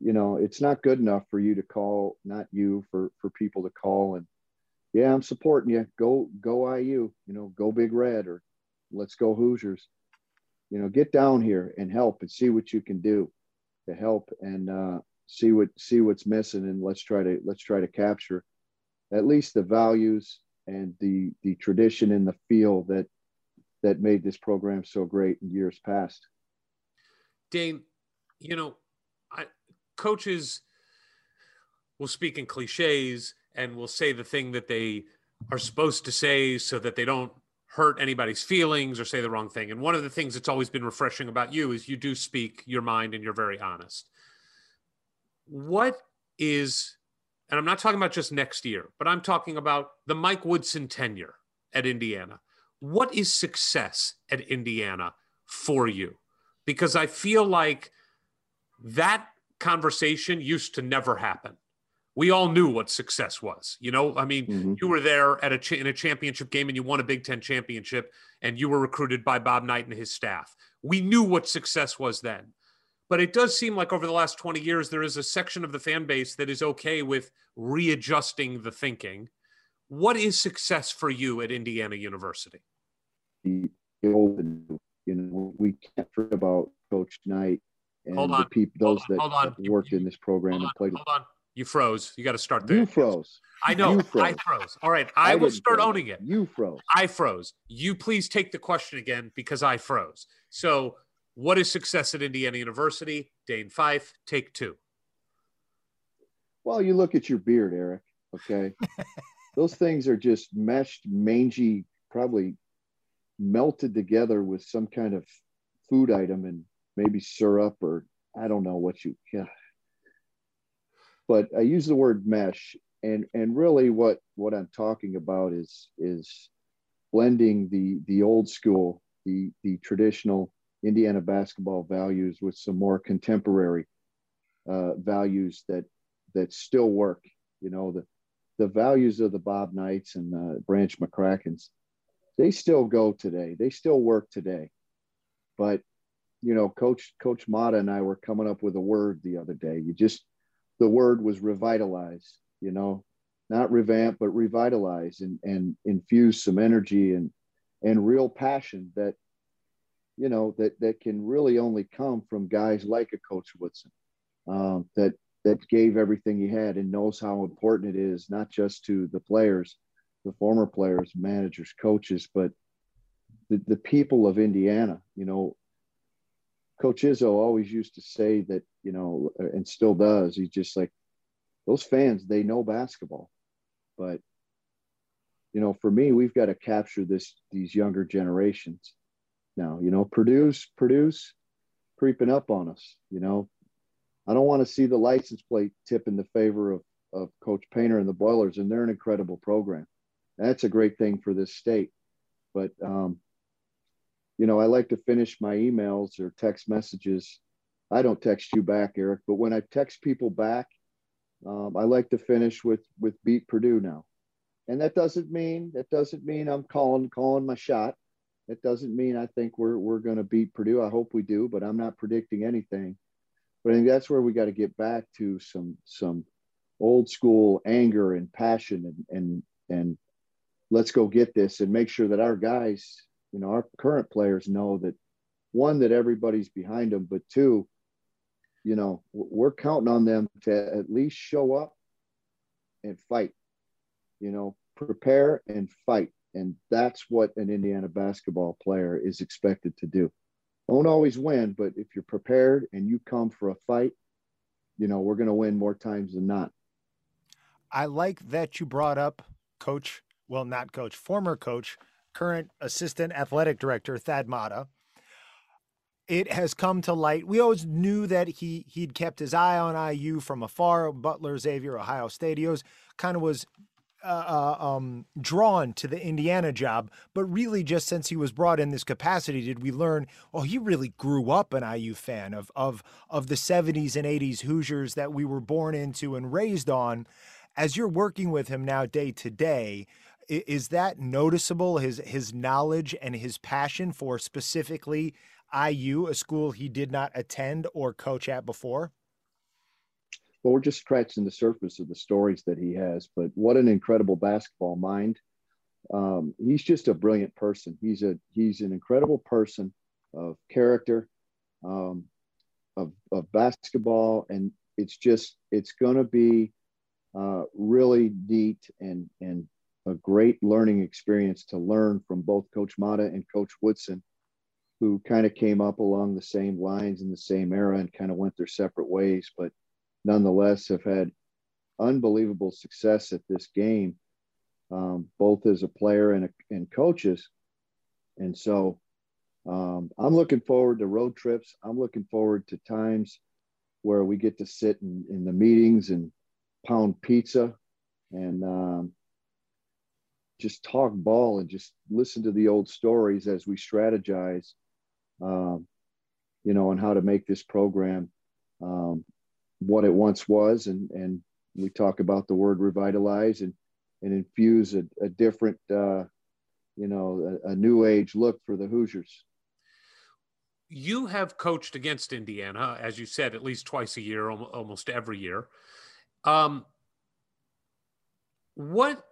you know, it's not good enough for you to call, not you, for for people to call and yeah, I'm supporting you. Go go IU, you know, go Big Red or let's go Hoosiers. You know, get down here and help and see what you can do to help and uh, see what see what's missing and let's try to let's try to capture at least the values and the the tradition and the feel that that made this program so great in years past. Dane, you know, I, coaches will speak in cliches and will say the thing that they are supposed to say so that they don't hurt anybody's feelings or say the wrong thing. And one of the things that's always been refreshing about you is you do speak your mind and you're very honest. What is, and I'm not talking about just next year, but I'm talking about the Mike Woodson tenure at Indiana. What is success at Indiana for you? Because I feel like that conversation used to never happen. We all knew what success was. You know, I mean, Mhm. you were there at a in a championship game and you won a Big Ten championship, and you were recruited by Bob Knight and his staff. We knew what success was then. But it does seem like over the last 20 years, there is a section of the fan base that is okay with readjusting the thinking. What is success for you at Indiana University? The old, you know, we can't forget about Coach Knight and Hold the on, people, hold those on, that hold on. You- worked you- in this program Hold and played. hold on. You froze. You got to start there. You froze. I know. You I froze. froze. All right. I, will start froze. owning it. You froze. I froze. You please take the question again because I froze. So, what is success at Indiana University? Dane Fife, take two. Well, you look at your beard, Eric. Okay, those things are just meshed, mangy, probably melted together with some kind of food item and maybe syrup or I don't know what you. Yeah. But I use the word mesh, and and really what what I'm talking about is is blending the the old school, the the traditional Indiana basketball values with some more contemporary uh, values that that still work. You know, the the values of the Bob Knights and uh, Branch McCrackens, they still go today. They still work today. But you know, Coach Coach Matta and I were coming up with a word the other day. You just the word was revitalize. You know, not revamp, but revitalize and and infuse some energy and and real passion that you know that that can really only come from guys like a Coach Woodson um, that that gave everything he had and knows how important it is, not just to the players, the former players, managers, coaches, but the, the people of Indiana. You know, Coach Izzo always used to say that, you know, and still does. He's just like, those fans, they know basketball. But, you know, for me, we've got to capture this, these younger generations now, you know, Purdue's, Purdue's creeping up on us, you know, I don't want to see the license plate tip in the favor of, of Coach Painter and the Boilers, and they're an incredible program. That's a great thing for this state. But, um, you know, I like to finish my emails or text messages. I don't text you back, Eric, but when I text people back, um, I like to finish with with beat Purdue now, and that doesn't mean that doesn't mean I'm calling calling my shot. That doesn't mean I think we're we're going to beat Purdue. I hope we do, but I'm not predicting anything. But I think that's where we got to get back to some some old school anger and passion and and and let's go get this and make sure that our guys, you know, our current players know that one that everybody's behind them, but two, you know, we're counting on them to at least show up and fight. You know, prepare and fight. And that's what an Indiana basketball player is expected to do. Won't always win, but if you're prepared and you come for a fight, you know, we're going to win more times than not. I like that you brought up coach, well, not coach, former coach, current assistant athletic director, Thad Matta. It has come to light. We always knew that he he'd kept his eye on IU from afar. Butler, Xavier, Ohio. He kind of was uh, uh, um, drawn to the Indiana job, but really just since he was brought in this capacity, did we learn? Oh, he really grew up an IU fan of of of the '70s and '80s Hoosiers that we were born into and raised on. As you're working with him now, day to day, is that noticeable? His his knowledge and his passion for specifically IU, a school he did not attend or coach at before well, we're just scratching the surface of the stories that he has. But what an incredible basketball mind! Um, he's just a brilliant person. He's a he's an incredible person of character, um, of of basketball, and it's just it's going to be uh, really neat and and a great learning experience to learn from both Coach Matta and Coach Woodson, who kind of came up along the same lines in the same era and kind of went their separate ways, but nonetheless have had unbelievable success at this game, um, both as a player and, a, and coaches. And so um, I'm looking forward to road trips. I'm looking forward to times where we get to sit in, in the meetings and pound pizza and um, just talk ball and just listen to the old stories as we strategize, um, you know, on how to make this program um, what it once was. And and we talk about the word revitalize and and infuse a, a different uh, you know a, a, new age look for the hoosiers. You have coached against indiana as you said at least twice a year almost every year. Um, what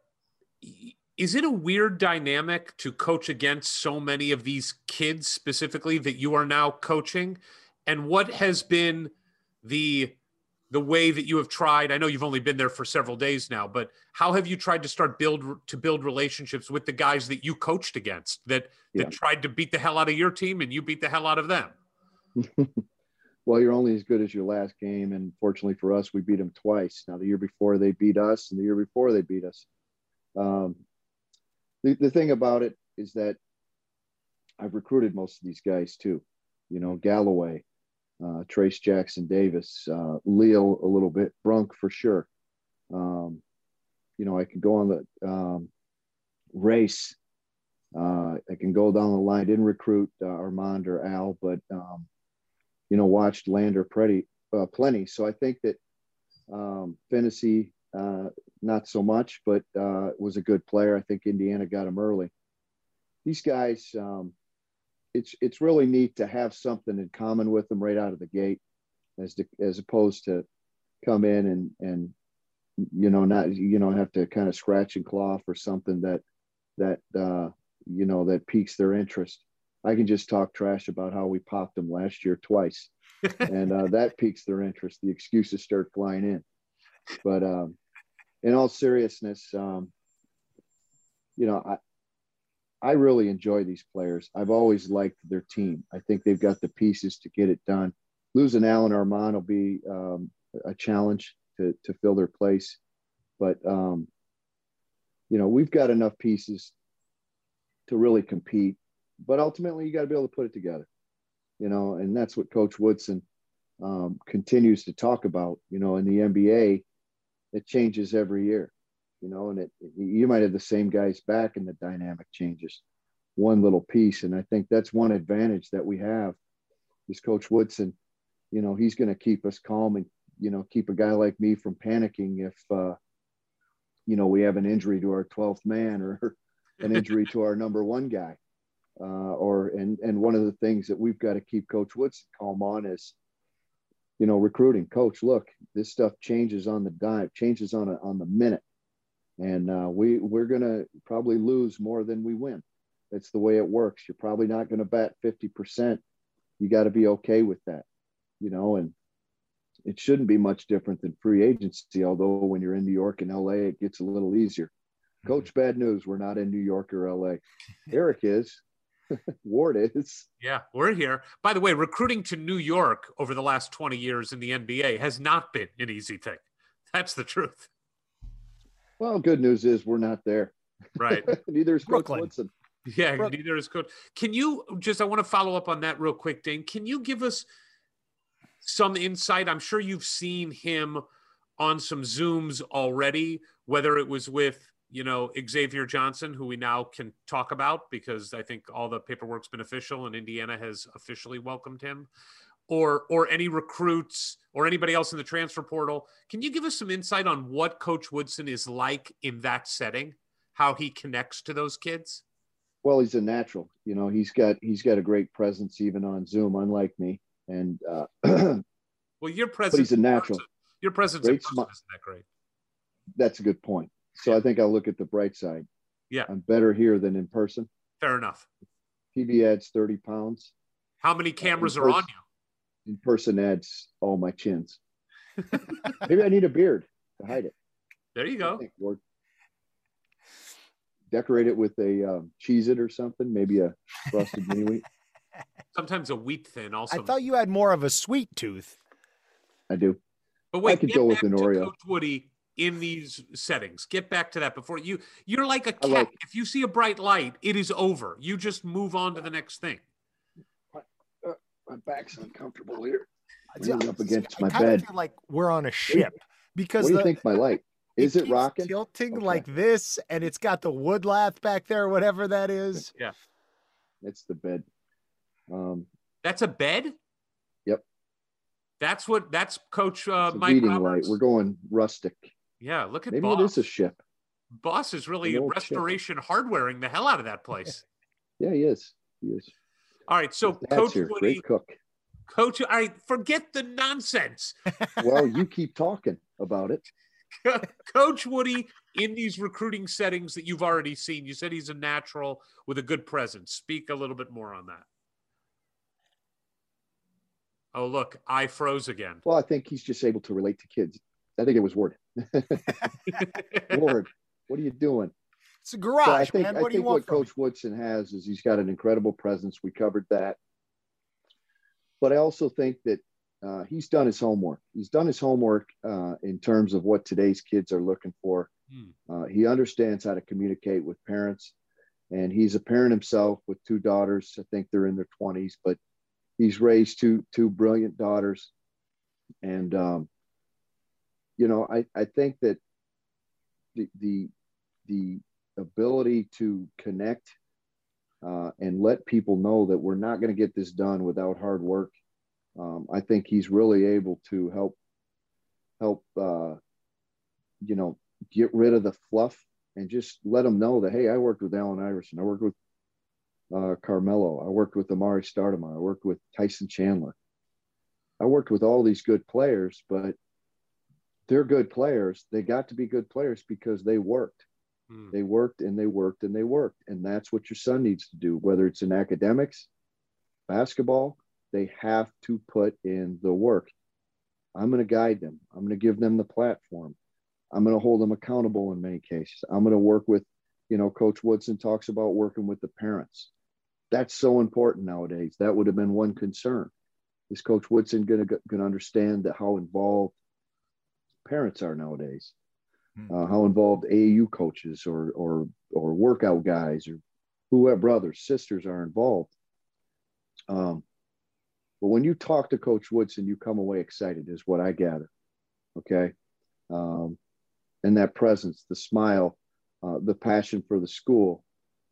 is it a weird dynamic to coach against so many of these kids specifically that you are now coaching? And what has been the the way that you have tried? I know you've only been there for several days now but how have you tried to start build to build relationships with the guys that you coached against that that tried to beat the hell out of your team and you beat the hell out of them? Well you're only as good as your last game and fortunately for us we beat them twice. Now the year before they beat us and the year before they beat us. Um, the, the thing about it is that i've recruited most of these guys too you know galloway uh, Trayce Jackson Davis, uh, Leo a little bit, Brunk for sure. Um, you know, I can go on the um, race. Uh, I can go down the line. Didn't recruit uh, Armaan or Al, but um, you know, watched Lander pretty uh, plenty. So I think that um, Phinisee, uh, not so much, but uh, was a good player. I think Indiana got him early. These guys, um, it's it's really neat to have something in common with them right out of the gate, as to, as opposed to come in and and you know not you know have to kind of scratch and claw for something that that uh, you know that piques their interest. I can just talk trash about how we popped them last year twice, and uh, that piques their interest. The excuses start flying in, but um, in all seriousness, um, you know, I, I really enjoy these players. I've always liked their team. I think they've got the pieces to get it done. Losing Alan Armaan will be um, a challenge to, to fill their place. But, um, you know, we've got enough pieces to really compete. But ultimately, you got to be able to put it together, you know, and that's what Coach Woodson um, continues to talk about. You know, in the NBA, it changes every year you know, and it, you might have the same guys back and the dynamic changes one little piece. And I think that's one advantage that we have is Coach Woodson. You know, he's going to keep us calm and, you know, keep a guy like me from panicking if, uh, you know, we have an injury to our 12th man or an injury to our number one guy. Uh, or, and, and one of the things that we've got to keep Coach Woodson calm on is, you know, recruiting coach, look, this stuff changes on the dime, changes on a, on the minute. And uh, we, we're going to probably lose more than we win. That's the way it works. You're probably not going to bat 50%. You got to be okay with that, you know, and it shouldn't be much different than free agency. Although when you're in New York and LA, it gets a little easier. Coach, bad news. We're not in New York or LA. Eric is. Ward is. Yeah, we're here. By the way, recruiting to New York over the last 20 years in the NBA has not been an easy thing. That's the truth. Well, good news is we're not there. Right. Neither is Coach Brooklyn. Woodson. Yeah, Brooke- neither is coach. Can you just? I want to follow up on that real quick, Dane. Can you give us some insight? I'm sure you've seen him on some Zooms already, whether it was with you know Xavier Johnson, who we now can talk about because I think all the paperwork's been official and Indiana has officially welcomed him, or or any recruits or anybody else in the transfer portal. Can you give us some insight on what Coach Woodson is like in that setting? How he connects to those kids? Well, he's a natural. You know, he's got he's got a great presence even on Zoom, unlike me. And uh, Well, your presence. he's a natural. Your presence Great smi- isn't that great. that's a good point. So I think I'll look at the bright side. Yeah. I'm better here than in person. Fair enough. TV adds 30 pounds. How many cameras in are on you? In person adds all my chins. Maybe I need a beard to hide it. There you go. think, Lord. Decorate it with a um, cheese it or something, maybe a frosted mini wheat. Sometimes a wheat thin also. I thought you had more of a sweet tooth. I do. but wait, I could go with an Oreo. Coach Woody in these settings. Get back to that before you. You're like a cat. like- if you see a bright light, it is over. You just move on to the next thing. My back's uncomfortable here. I Leaning up against my I bed. feel like we're on a ship because What do you the- think my light? Is it keeps rocking? tilting Okay. like this, and it's got the wood lath back there, whatever that is. Yeah, it's the bed. Um, That's a bed. Yep. That's what. That's Coach uh, it's Mike reading Roberts. light. We're going rustic. Yeah, look at Maybe Boss. it is a ship. Boss is really An old ship. restoration hardwaring the hell out of that place. Yeah, he is. He is. All right, so Coach here. Woody, Great cook. Coach, all right, forget the nonsense. Well, you keep talking about it. Coach Woody in these recruiting settings that you've already seen. You said he's a natural with a good presence. Speak a little bit more on that. Oh, look, I froze again. Well, I think he's just able to relate to kids. I think it was Ward. Ward, what are you doing? It's a So garage, I think man. I What do you think want what from me? Coach Woodson has is he's got an incredible presence. We covered that, but I also think that uh, he's done his homework. He's done his homework uh, in terms of what today's kids are looking for. Hmm. Uh, he understands how to communicate with parents, and he's a parent himself with two daughters. I think they're in their twenties, but he's raised two two brilliant daughters, and um, you know, I I think that the the the ability to connect uh, and let people know that we're not going to get this done without hard work. Um, I think he's really able to help help uh, you know get rid of the fluff and just let them know that hey, I worked with Allen Iverson, I worked with uh, Carmelo, I worked with Amar'e Stoudemire, I worked with Tyson Chandler, I worked with all these good players, but they're good players. They got to be good players because they worked. Hmm. They worked and they worked and they worked. And that's what your son needs to do, whether it's in academics, basketball, they have to put in the work. I'm going to guide them. I'm going to give them the platform. I'm going to hold them accountable in many cases. I'm going to work with, you know, Coach Woodson talks about working with the parents. That's so important nowadays. That would have been one concern. Is Coach Woodson going to going to understand that how involved parents are nowadays? uh, how involved AAU coaches or or or workout guys or whoever brothers sisters are involved. Um, but when you talk to Coach Woodson, you come away excited, is what I gather. Okay, um, and that presence, the smile, uh, the passion for the school.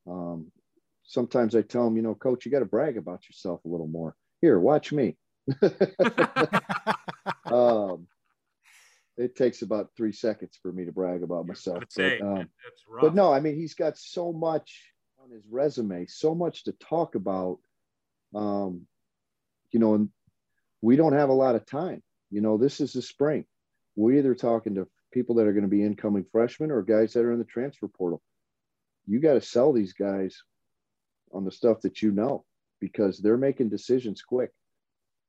Um, sometimes I tell him, you know, Coach, you got to brag about yourself a little more. Here, watch me. um, it takes about three seconds for me to brag about myself. But, um, but no, I mean, he's got so much on his resume, so much to talk about. Um, you know, and we don't have a lot of time. You know, this is the spring. We're either talking to people that are going to be incoming freshmen or guys that are in the transfer portal. You got to sell these guys on the stuff that you know because they're making decisions quick.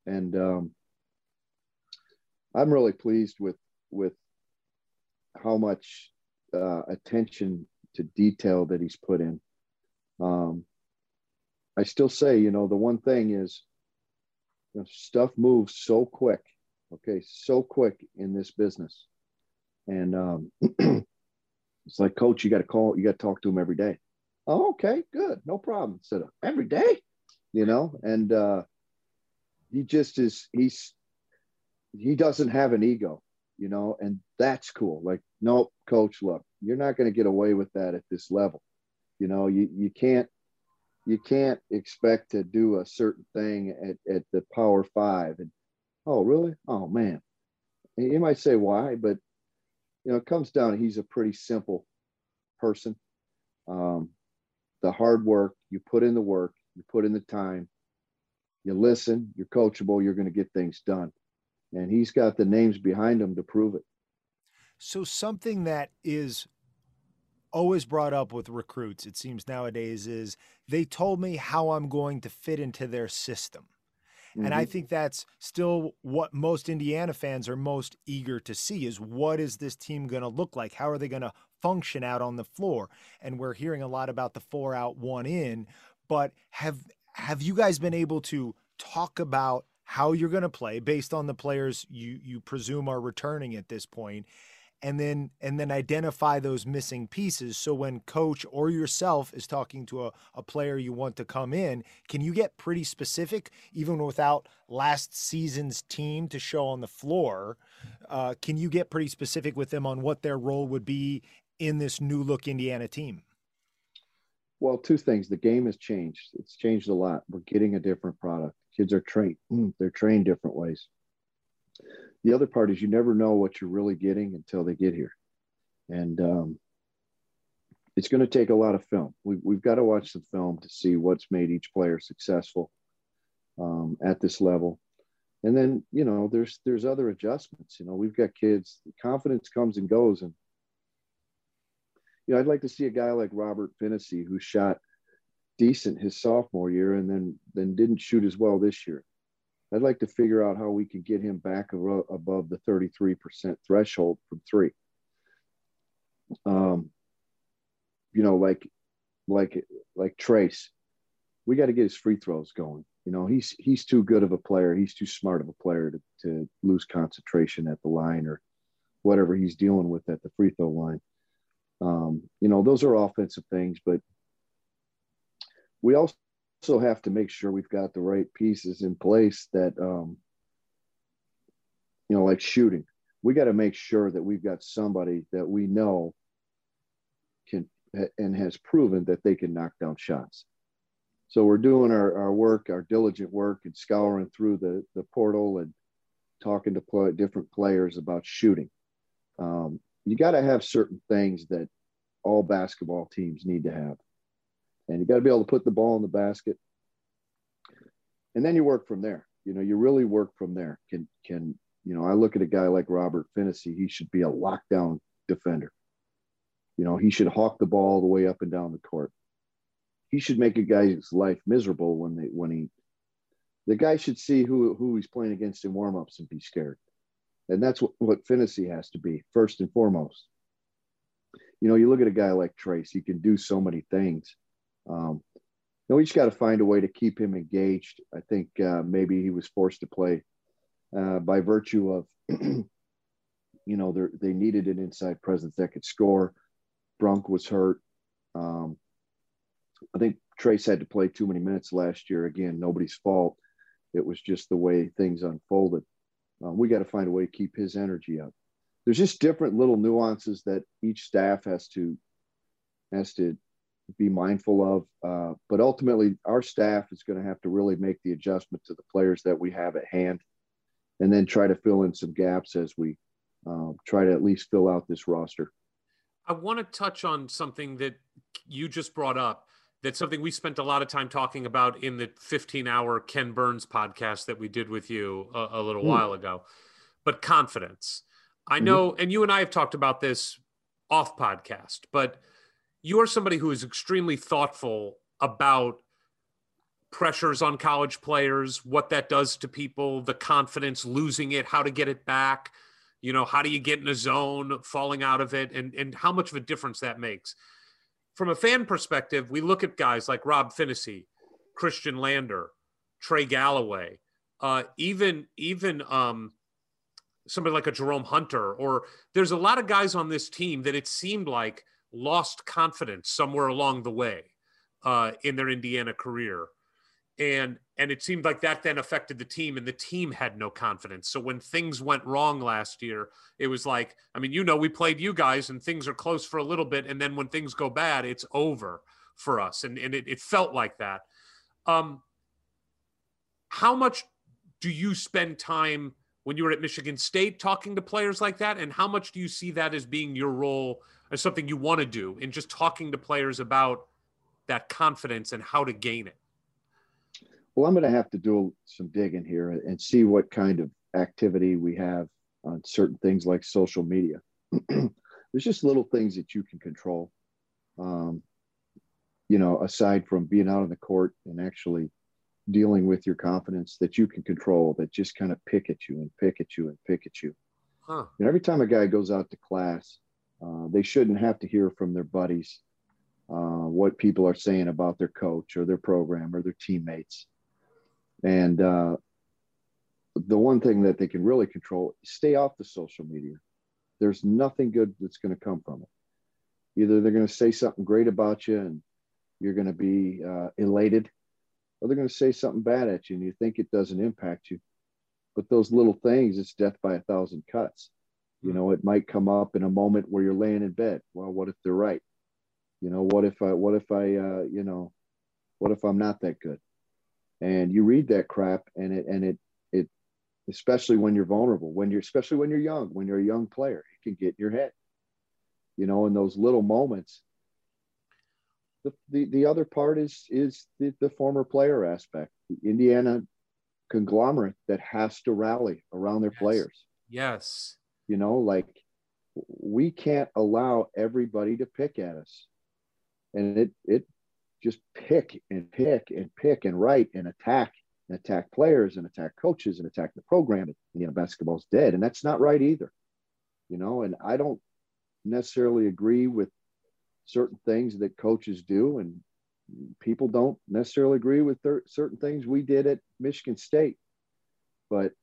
And um, I'm really pleased with with how much uh, attention to detail that he's put in. Um, I still say, you know, the one thing is you know, stuff moves so quick. Okay, so quick in this business, and um, it's like, coach, you got to call, you got to talk to him every day. Oh, okay, good, no problem. Said every day, you know, and uh, he just is. He's he doesn't have an ego, you know, and that's cool. Like, no, coach, look, you're not going to get away with that at this level. You know, you you can't you can't expect to do a certain thing at, at the power five and oh really oh man and you might say why but you know it comes down he's a pretty simple person um, the hard work you put in the work you put in the time you listen you're coachable you're going to get things done and he's got the names behind him to prove it So something that is always brought up with recruits, it seems nowadays, is they told me how I'm going to fit into their system. And I Mhm. think that's still what most Indiana fans are most eager to see is what is this team going to look like? How are they going to function out on the floor? And we're hearing a lot about the four out, one in, but have have you guys been able to talk about how you're going to play based on the players you you presume are returning at this and then and then identify those missing pieces so when coach or yourself is talking to a, a player you want to come in can you get pretty specific even without last season's team to show on the floor uh, can you get pretty specific with them on what their role would be in this new look indiana team Well, two things. The game has changed. It's changed a lot. We're getting a different product. Kids are trained. mm, They're trained different ways. The other part is you never know what you're really getting until they get here, and um, it's going to take a lot of film. We, we've got to watch the film to see what's made each player successful um, at this level, and then you know there's there's other adjustments. You know we've got kids. Confidence comes and goes, and you know, I'd like to see a guy like Robert Phinisee who shot decent his sophomore year and then then didn't shoot as well this year. I'd like to figure out how we can get him back above the 33% threshold from three. Um, you know, like like like Trayce, we got to get his free throws going. You know, he's he's too good of a player. He's too smart of a player to, to lose concentration at the line or whatever he's dealing with at the free throw line. Um, you know, those are offensive things, but we also have to make sure we've got the right pieces in place that, um, you know, like shooting. We got to make sure that we've got somebody that we know can and has proven that they can knock down shots. So we're doing our, our work, our diligent work, and scouring through the, the portal and talking to play, different players about shooting. Um, you got to have certain things that all basketball teams need to have. And you got to be able to put the ball in the basket. And then you work from there. You know, you really work from there. Can, can, you know, I look at a guy like Robert Phinisee, he should be a lockdown defender. You know, he should hawk the ball all the way up and down the court. He should make a guy's life miserable when they, when he, the guy should see who, who he's playing against in warmups and be scared. And that's what, what has to be first and foremost. You know, you look at a guy like Trayce, he can do so many things. Um, you know, we just got to find a way to keep him engaged. I think uh, maybe he was forced to play uh, by virtue of, you know, they needed an inside presence that could score. Brunk was hurt. Um, I think Trayce had to play too many minutes last year. Again, nobody's fault. It was just the way things unfolded. Um, we got to find a way to keep his energy up. There's just different little nuances that each staff has to has to be mindful of. Uh, but ultimately, our staff is going to have to really make the adjustment to the players that we have at hand, and then try to fill in some gaps as we um, try to at least fill out this roster. I want to touch on something that you just brought up. That's something we spent a lot of time talking about in the 15 hour Ken Burns podcast that we did with you a, a little Hmm. while ago. but confidence. I Mm-hmm. know, and you and I have talked about this off podcast, but you are somebody who is extremely thoughtful about pressures on college players, what that does to people, the confidence, losing it, how to get it back. You know, how do you get in a zone, falling out of it, and, and how much of a difference that makes. From a fan perspective, we look at guys like Rob Phinisee, Khristian Lander, Trey Galloway, uh, even even um, somebody like a Jerome Hunter, or there's a lot of guys on this team that it seemed like lost confidence somewhere along the way uh, in their Indiana career. And and it seemed like that then affected the team, and the team had no confidence. So when things went wrong last year, it was like, I mean, you know, we played you guys, and things are close for a little bit, and then when things go bad, it's over for us, and and it, it felt like that. Um, how much do you spend time when you were at Michigan State talking to players like that? And how much do you see that as being your role as something you want to do in just talking to players about that confidence and how to gain it? Well, I'm going to have to do some digging here and see what kind of activity we have on certain things like social media. There's just little things that you can control. Um, you know, aside from being out on the court and actually dealing with your confidence that you can control that just kind of pick at you and pick at you and pick at you. Huh. And every time a guy goes out to class, uh, they shouldn't have to hear from their buddies uh, what people are saying about their coach or their program or their teammates. And uh, the one thing that they can really control stay off the social media. There's nothing good that's going to come from it. Either they're going to say something great about you and you're going to be uh, elated, or they're going to say something bad at you and you think it doesn't impact you. But those little things, it's death by a thousand cuts. You know, it might come up in a moment where you're laying in bed. Well, what if they're right? You know, what if I, what if I, uh, you know, what if I'm not that good? And you read that crap, and it, and it, it, especially when you're vulnerable, when you're, especially when you're young, when you're a young player, it can get in your head. You know, in those little moments. The, the, the other part is is the, the former player aspect, the Indiana conglomerate that has to rally around their Yes. players Yes. you know like we can't allow everybody to pick at us and it it just pick and pick and pick and write and attack and attack players and attack coaches and attack the program and you know basketball's dead and that's not right either you know and i don't necessarily agree with certain things that coaches do and people don't necessarily agree with cer- certain things we did at michigan state but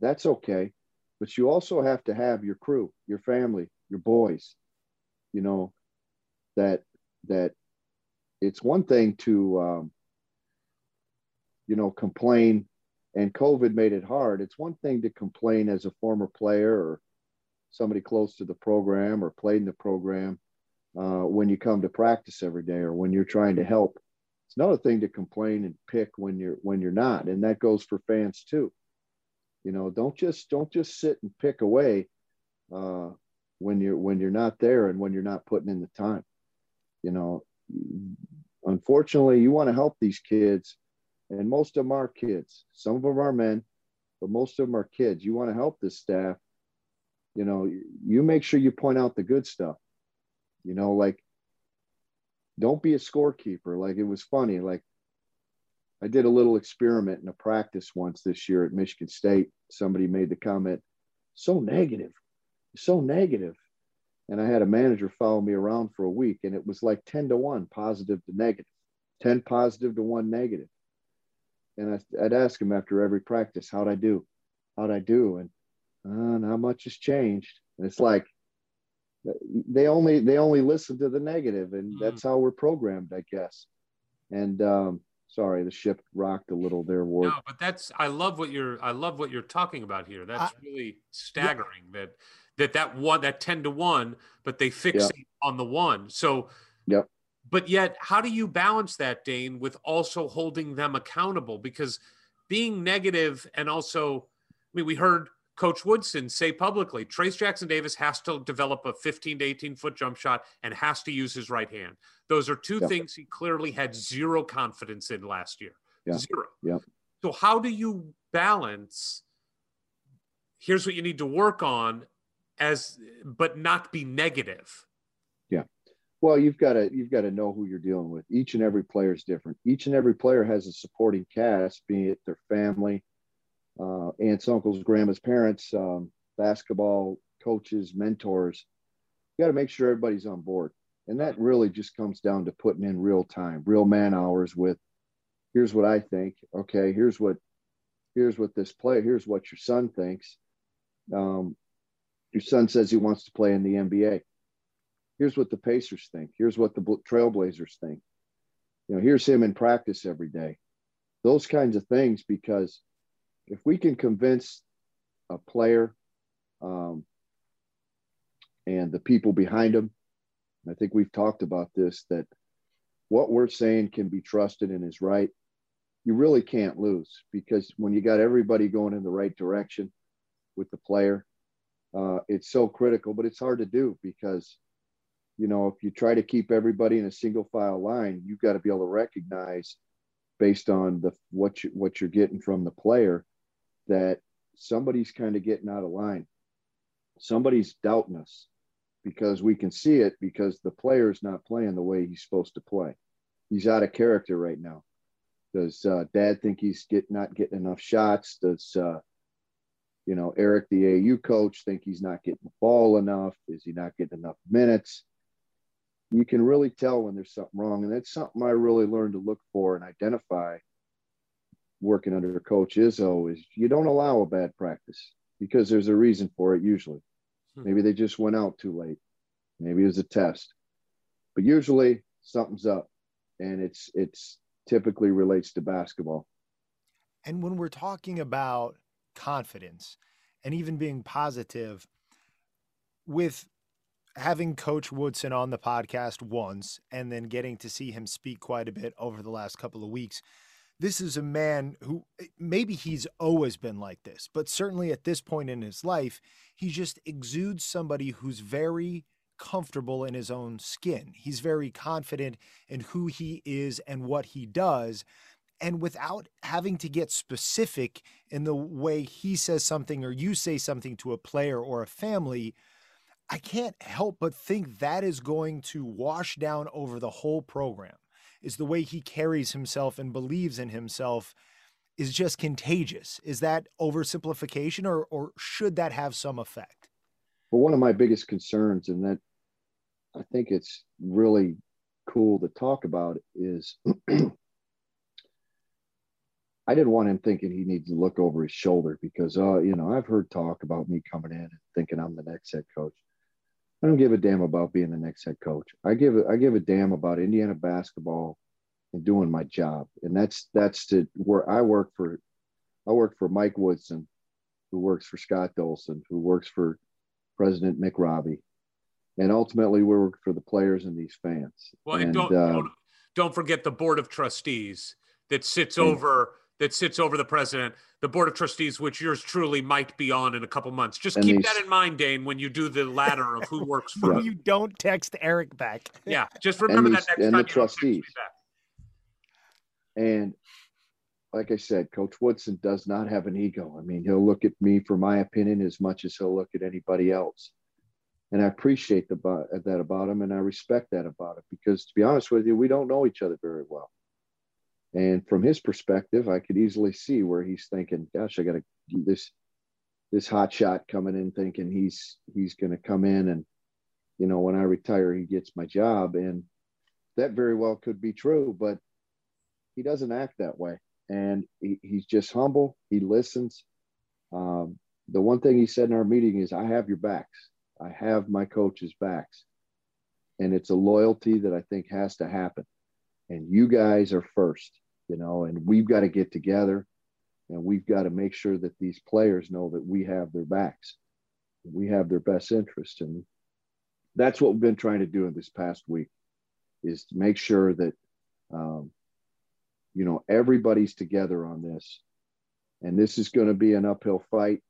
that's okay. But you also have to have your crew your family your boys you know that that it's one thing to um, you know complain and covid made it hard. It's one thing to complain as a former player or somebody close to the program or played in the program uh, when you come to practice every day or when you're trying to help. It's another thing to complain and pick when you're when you're not and that goes for fans too. You know don't just don't just sit and pick away uh, when you're when you're not there and when you're not putting in the time. You know unfortunately you want to help these kids and most of them are kids. Some of them are men but most of them are kids. You want to help this staff. You know you make sure you point out the good stuff you know like don't be a scorekeeper like it was funny like I did a little experiment in a practice once this year at Michigan State. Somebody made the comment, so negative, so negative. And I had a manager follow me around for a week, and it was like 10 to 1 positive to negative, 10 positive to 1 negative. And I, I'd ask him after every practice, How'd I do? How'd I do? And uh, not much has changed. And it's like, they only they only listen to the negative and that's how we're programmed i guess and um sorry the ship rocked a little there ward No, but that's I love what you're I love what you're talking about here. That's really staggering that that that one that 10 to 1 but they fixate on the one. So Yep. But yet how do you balance that Dane with also holding them accountable because being negative and also I mean we heard Coach Woodson say publicly Trayce Jackson Davis has to develop a 15 to 18 foot jump shot and has to use his right hand. Those are two Yep. things he clearly had zero confidence in last year. Yeah. Zero. Yeah. So how do you balance here's what you need to work on as but not be negative yeah Well, you've got to you've got to know who you're dealing with. Each and every player is different. Each and every player has a supporting cast, be it their family, uh, aunts, uncles, grandmas, parents, um, basketball coaches, mentors. You got to make sure everybody's on board, and that really just comes down to putting in real time, real man hours. With here's what I think. Okay, here's what here's what this player. Here's what your son thinks. Um, your son says he wants to play in the NBA here's what the Pacers think. Here's what the Trailblazers think. You know, here's him in practice every day. Those kinds of things, because if we can convince a player um, and the people behind him, I think we've talked about this, that what we're saying can be trusted and is right, you really can't lose. Because when you got everybody going in the right direction with the player, uh, it's so critical, but it's hard to do because you know, if you try to keep everybody in a single file line, you've got to be able to recognize based on the what you what you're getting from the player that somebody's kind of getting out of line. Somebody's doubting us because we can see it because the player's not playing the way he's supposed to play. He's out of character right now. Does uh, Dad think he's get not getting enough shots? Does uh, you know Eric, the AU coach, think he's not getting the ball enough? Is he not getting enough minutes? you can really tell when there's something wrong. And that's something I really learned to look for and identify working under Coach Izzo is you don't allow a bad practice because there's a reason for it usually. Hmm. Maybe they just went out too late. Maybe it was a test. But usually something's up and it's it's typically relates to basketball. And when we're talking about confidence and even being positive with having Coach Woodson on the podcast once and then getting to see him speak quite a bit over the last couple of weeks, this is a man who maybe he's always been like this, but certainly at this point in his life, he just exudes somebody who's very comfortable in his own skin. He's very confident in who he is and what he does. And without having to get specific in the way he says something or you say something to a player or a family, I can't help but think that is going to wash down over the whole program. Is the way he carries himself and believes in himself is just contagious. Is that oversimplification or or should that have some effect? Well, one of my biggest concerns, and that I think it's really cool to talk about, is I didn't want him thinking he needs to look over his shoulder because, uh, you know, I've heard talk about me coming in and thinking I'm the next head coach. I don't give a damn about being the next head coach. I give a, I give a damn about Indiana basketball and doing my job. And that's that's to where I work for I work for Mike Woodson, who works for Scott Dolson, who works for President McRobbie. And ultimately we work for the players and these fans. Well, and, don't, uh, don't don't forget the board of trustees that sits over that sits over the president, the board of trustees, which yours truly might be on in a couple months. Just And keep these- that in mind, Dane, when you do the ladder of who works for Right. you. You don't text Eric back. Yeah, just remember these- that next and time the you don't text me trustees. back. And like I said, Coach Woodson does not have an ego. I mean, he'll look at me for my opinion as much as he'll look at anybody else. And I appreciate the, that about him and I respect that about him because to be honest with you, we don't know each other very well. And from his perspective, I could easily see where he's thinking, gosh, I got to this this hot shot coming in thinking he's he's going to come in and you know when I retire he gets my job and that very well could be true, but he doesn't act that way. And he, he's just humble. He listens. Um, the one thing he said in our meeting is, I have your backs. I have my coach's backs. And it's a loyalty that I think has to happen. And you guys are first, you know, and we've got to get together and we've got to make sure that these players know that we have their backs. We have their best interest. And that's what we've been trying to do in this past week is to make sure that um, you know everybody's together on this and this is going to be an uphill fight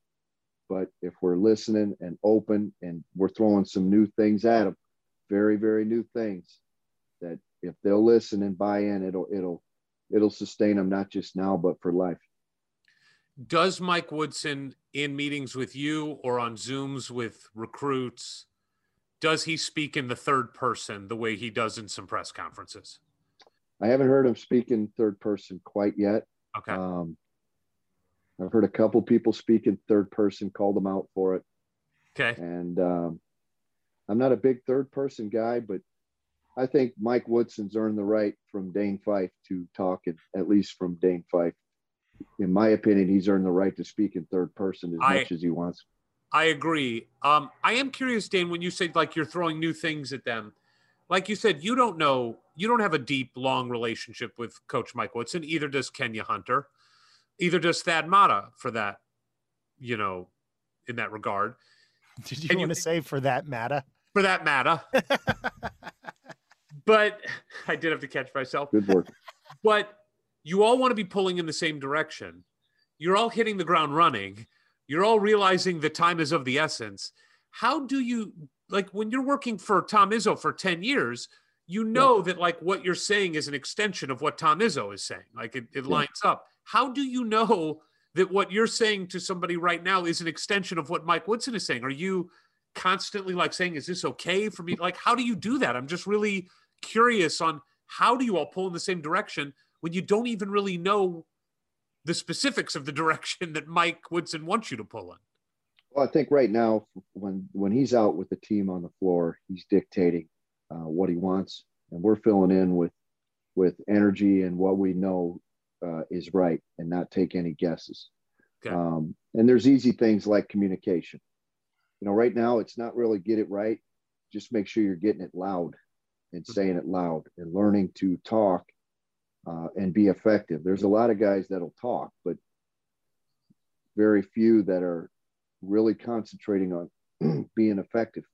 but if we're listening and open and we're throwing some new things at them very very new things that if they'll listen and buy in it'll it'll it'll sustain them not just now but for life does Mike Woodson in meetings with you or on Zooms with recruits, does he speak in the third person the way he does in some press conferences? I haven't heard him speak in third person quite yet. Okay. Um, I've heard a couple people speak in third person, called them out for it. Okay. And um, I'm not a big third person guy, but I think Mike Woodson's earned the right from Dane Fife to talk, at, at least from Dane Fife. In my opinion, he's earned the right to speak in third person as I- much as he wants. I agree. Um, I am curious, Dane, when you say like you're throwing new things at them, like you said, you don't know, you don't have a deep, long relationship with Coach Mike Woodson. Either does Kenya Hunter, either does Thad Matta for that, you know, in that regard. Did you And you- want to say for that matter? For that matter. but I did have to catch myself. Good work. But you all want to be pulling in the same direction. You're all hitting the ground running. You're all realizing the time is of the essence. How do you like when you're working for Tom Izzo for 10 years, you know that like what you're saying is an extension of what Tom Izzo is saying. Like it, it Yeah. lines up. How do you know that what you're saying to somebody right now is an extension of what Mike Woodson is saying? Are you constantly like saying, is this okay for me? Like, how do you do that? I'm just really curious on how do you all pull in the same direction when you don't even really know the specifics of the direction that Mike Woodson wants you to pull in? Well, I think right now, when when he's out with the team on the floor, he's dictating uh, what he wants, and we're filling in with with energy and what we know uh, is right, and not take any guesses. Okay. Um, and there's easy things like communication. You know, right now it's not really get it right. Just make sure you're getting it loud and saying it loud and learning to talk uh, and be effective. There's a lot of guys that'll talk, but very few that are really concentrating on being effective.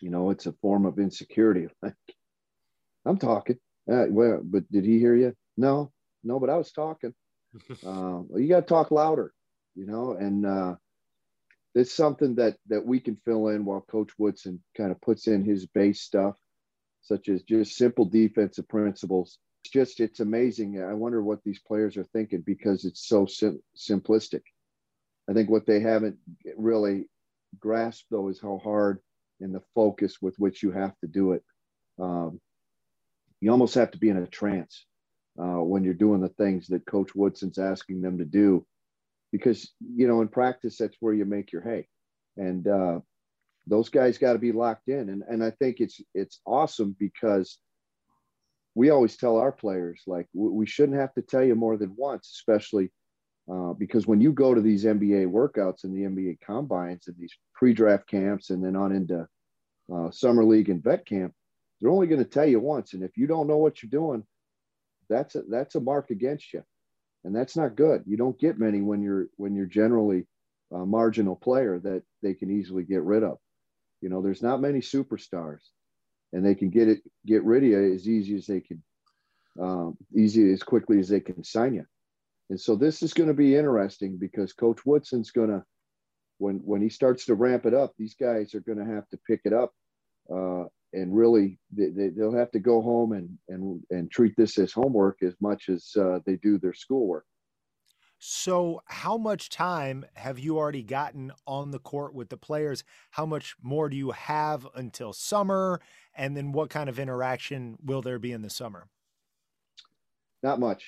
You know, it's a form of insecurity. Like, I'm talking. Uh, well, but did he hear you? No, no, but I was talking. uh, well, you got to talk louder, you know, and uh, it's something that that we can fill in while Coach Woodson kind of puts in his base stuff, such as just simple defensive principles. It's just it's amazing. I wonder what these players are thinking because it's so sim- simplistic. I think what they haven't really grasped though is how hard and the focus with which you have to do it. Um, you almost have to be in a trance uh, when you're doing the things that Coach Woodson's asking them to do, because you know in practice that's where you make your hay, and uh, those guys got to be locked in. And and I think it's it's awesome because we always tell our players like we shouldn't have to tell you more than once, especially uh, because when you go to these NBA workouts and the NBA combines and these pre-draft camps and then on into uh, summer league and vet camp, they're only going to tell you once. And if you don't know what you're doing, that's a, that's a mark against you, and that's not good. You don't get many when you're when you're generally a marginal player that they can easily get rid of. You know, there's not many superstars, and they can get it get rid of you as easy as they can, um, easy as quickly as they can sign you. And so this is going to be interesting because Coach Woodson's going to, when when he starts to ramp it up, these guys are going to have to pick it up, uh, and really they, they, they'll have to go home and and and treat this as homework as much as uh, they do their schoolwork. So, how much time have you already gotten on the court with the players? How much more do you have until summer? And then, what kind of interaction will there be in the summer? Not much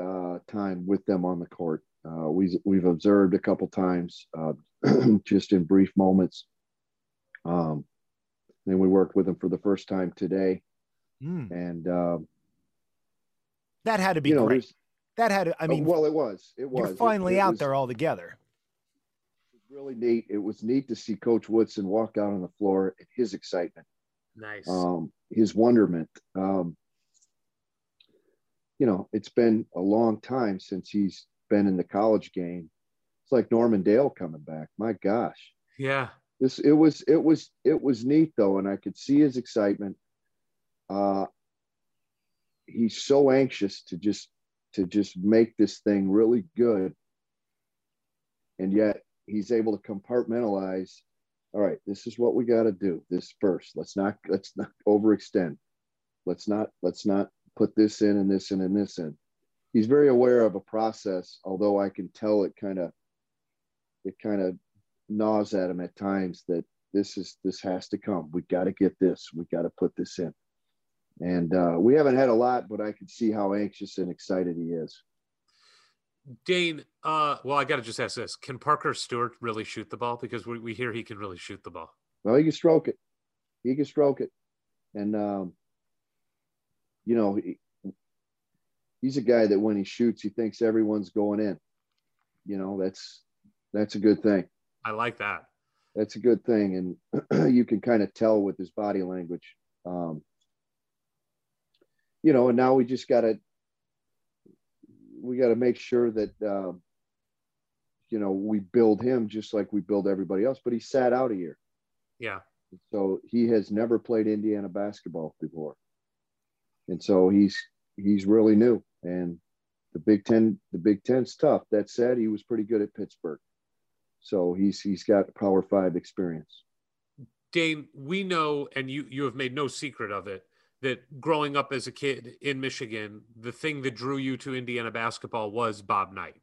uh, time with them on the court. Uh, we we've observed a couple times, uh, just in brief moments. Um, then we worked with them for the first time today, Hmm, and um, that had to be you know, great. There's- That had I oh, mean, well, it was. It was. you're finally it out was- there all together. It was really neat. It was neat to see Coach Woodson walk out on the floor and his excitement, Nice. um, his wonderment. Um, you know, it's been a long time since he's been in the college game. It's like Norman Dale coming back. My gosh, yeah. this it was it was it was neat though, and I could see his excitement. Uh, he's so anxious to just to just make this thing really good, and yet he's able to compartmentalize. All right, this is what we got to do. This first. Let's not let's not overextend. Let's not let's not put this in and this in and this in. he's very aware of a process, although I can tell it kind of it kind of gnaws at him at times that this is this has to come. We got to get this. We got to put this in. And uh, we haven't had a lot, but I can see how anxious and excited he is. Dane, uh, well, I got to just ask this: Can Parker Stewart really shoot the ball? Because we, we hear he can really shoot the ball. Well, he can stroke it. He can stroke it, and um, you know, he, he's a guy that when he shoots, he thinks everyone's going in. You know, that's that's a good thing. I like that. That's a good thing, and you can kind of tell with his body language. Um, you know, and now we just got to we got to make sure that um, you know we build him just like we build everybody else. But he sat out a year, Yeah. so he has never played Indiana basketball before, and so he's he's really new. And the Big Ten, the Big Ten's tough. That said, he was pretty good at Pittsburgh, so he's he's got Power Five experience. Dane, we know, and you you have made no secret of it, that growing up as a kid in Michigan, the thing that drew you to Indiana basketball was Bob Knight.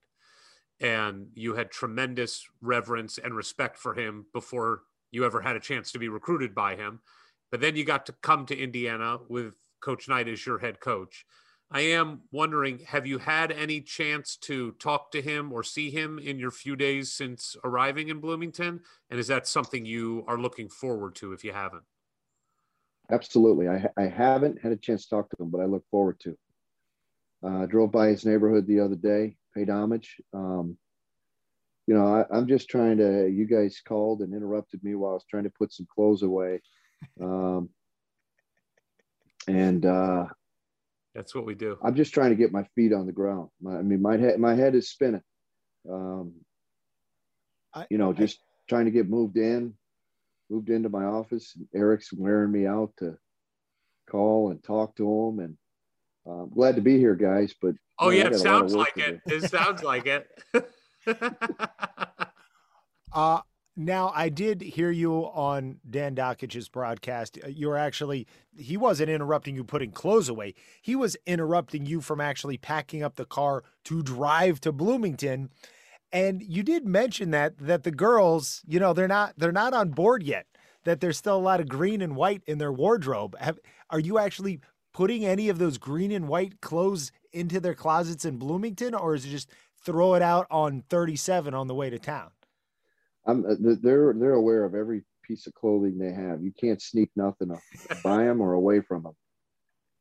And you had tremendous reverence and respect for him before you ever had a chance to be recruited by him. But then you got to come to Indiana with Coach Knight as your head coach. I am wondering have you had any chance to talk to him or see him in your few days since arriving in Bloomington? And is that something you are looking forward to if you haven't? Absolutely. I, I haven't had a chance to talk to him, but I look forward to. Uh, drove by his neighborhood the other day, paid homage. Um, you know, I, I'm just trying to. You guys called and interrupted me while I was trying to put some clothes away, um, and uh, That's what we do. I'm just trying to get my feet on the ground. My, I mean, my head my head is spinning. Um, I- you know, I- just trying to get moved in, moved into my office. And Eric's wearing me out to call and talk to him, and uh, I'm glad to be here, guys. But Oh man, yeah, it got a lot of sounds like it. do. It sounds like it. Uh, now I did hear you on Dan Dakich's broadcast. Uh, You were actually he wasn't interrupting you putting clothes away. He was interrupting you from actually packing up the car to drive to Bloomington. And you did mention that that the girls, you know, they're not they're not on board yet. That there's still a lot of green and white in their wardrobe. Have, are you actually putting any of those green and white clothes into their closets in Bloomington, or is it just throw it out on 37 on the way to town? I'm uh, they're they're aware of every piece of clothing they have. You can't sneak nothing up by them or away from them.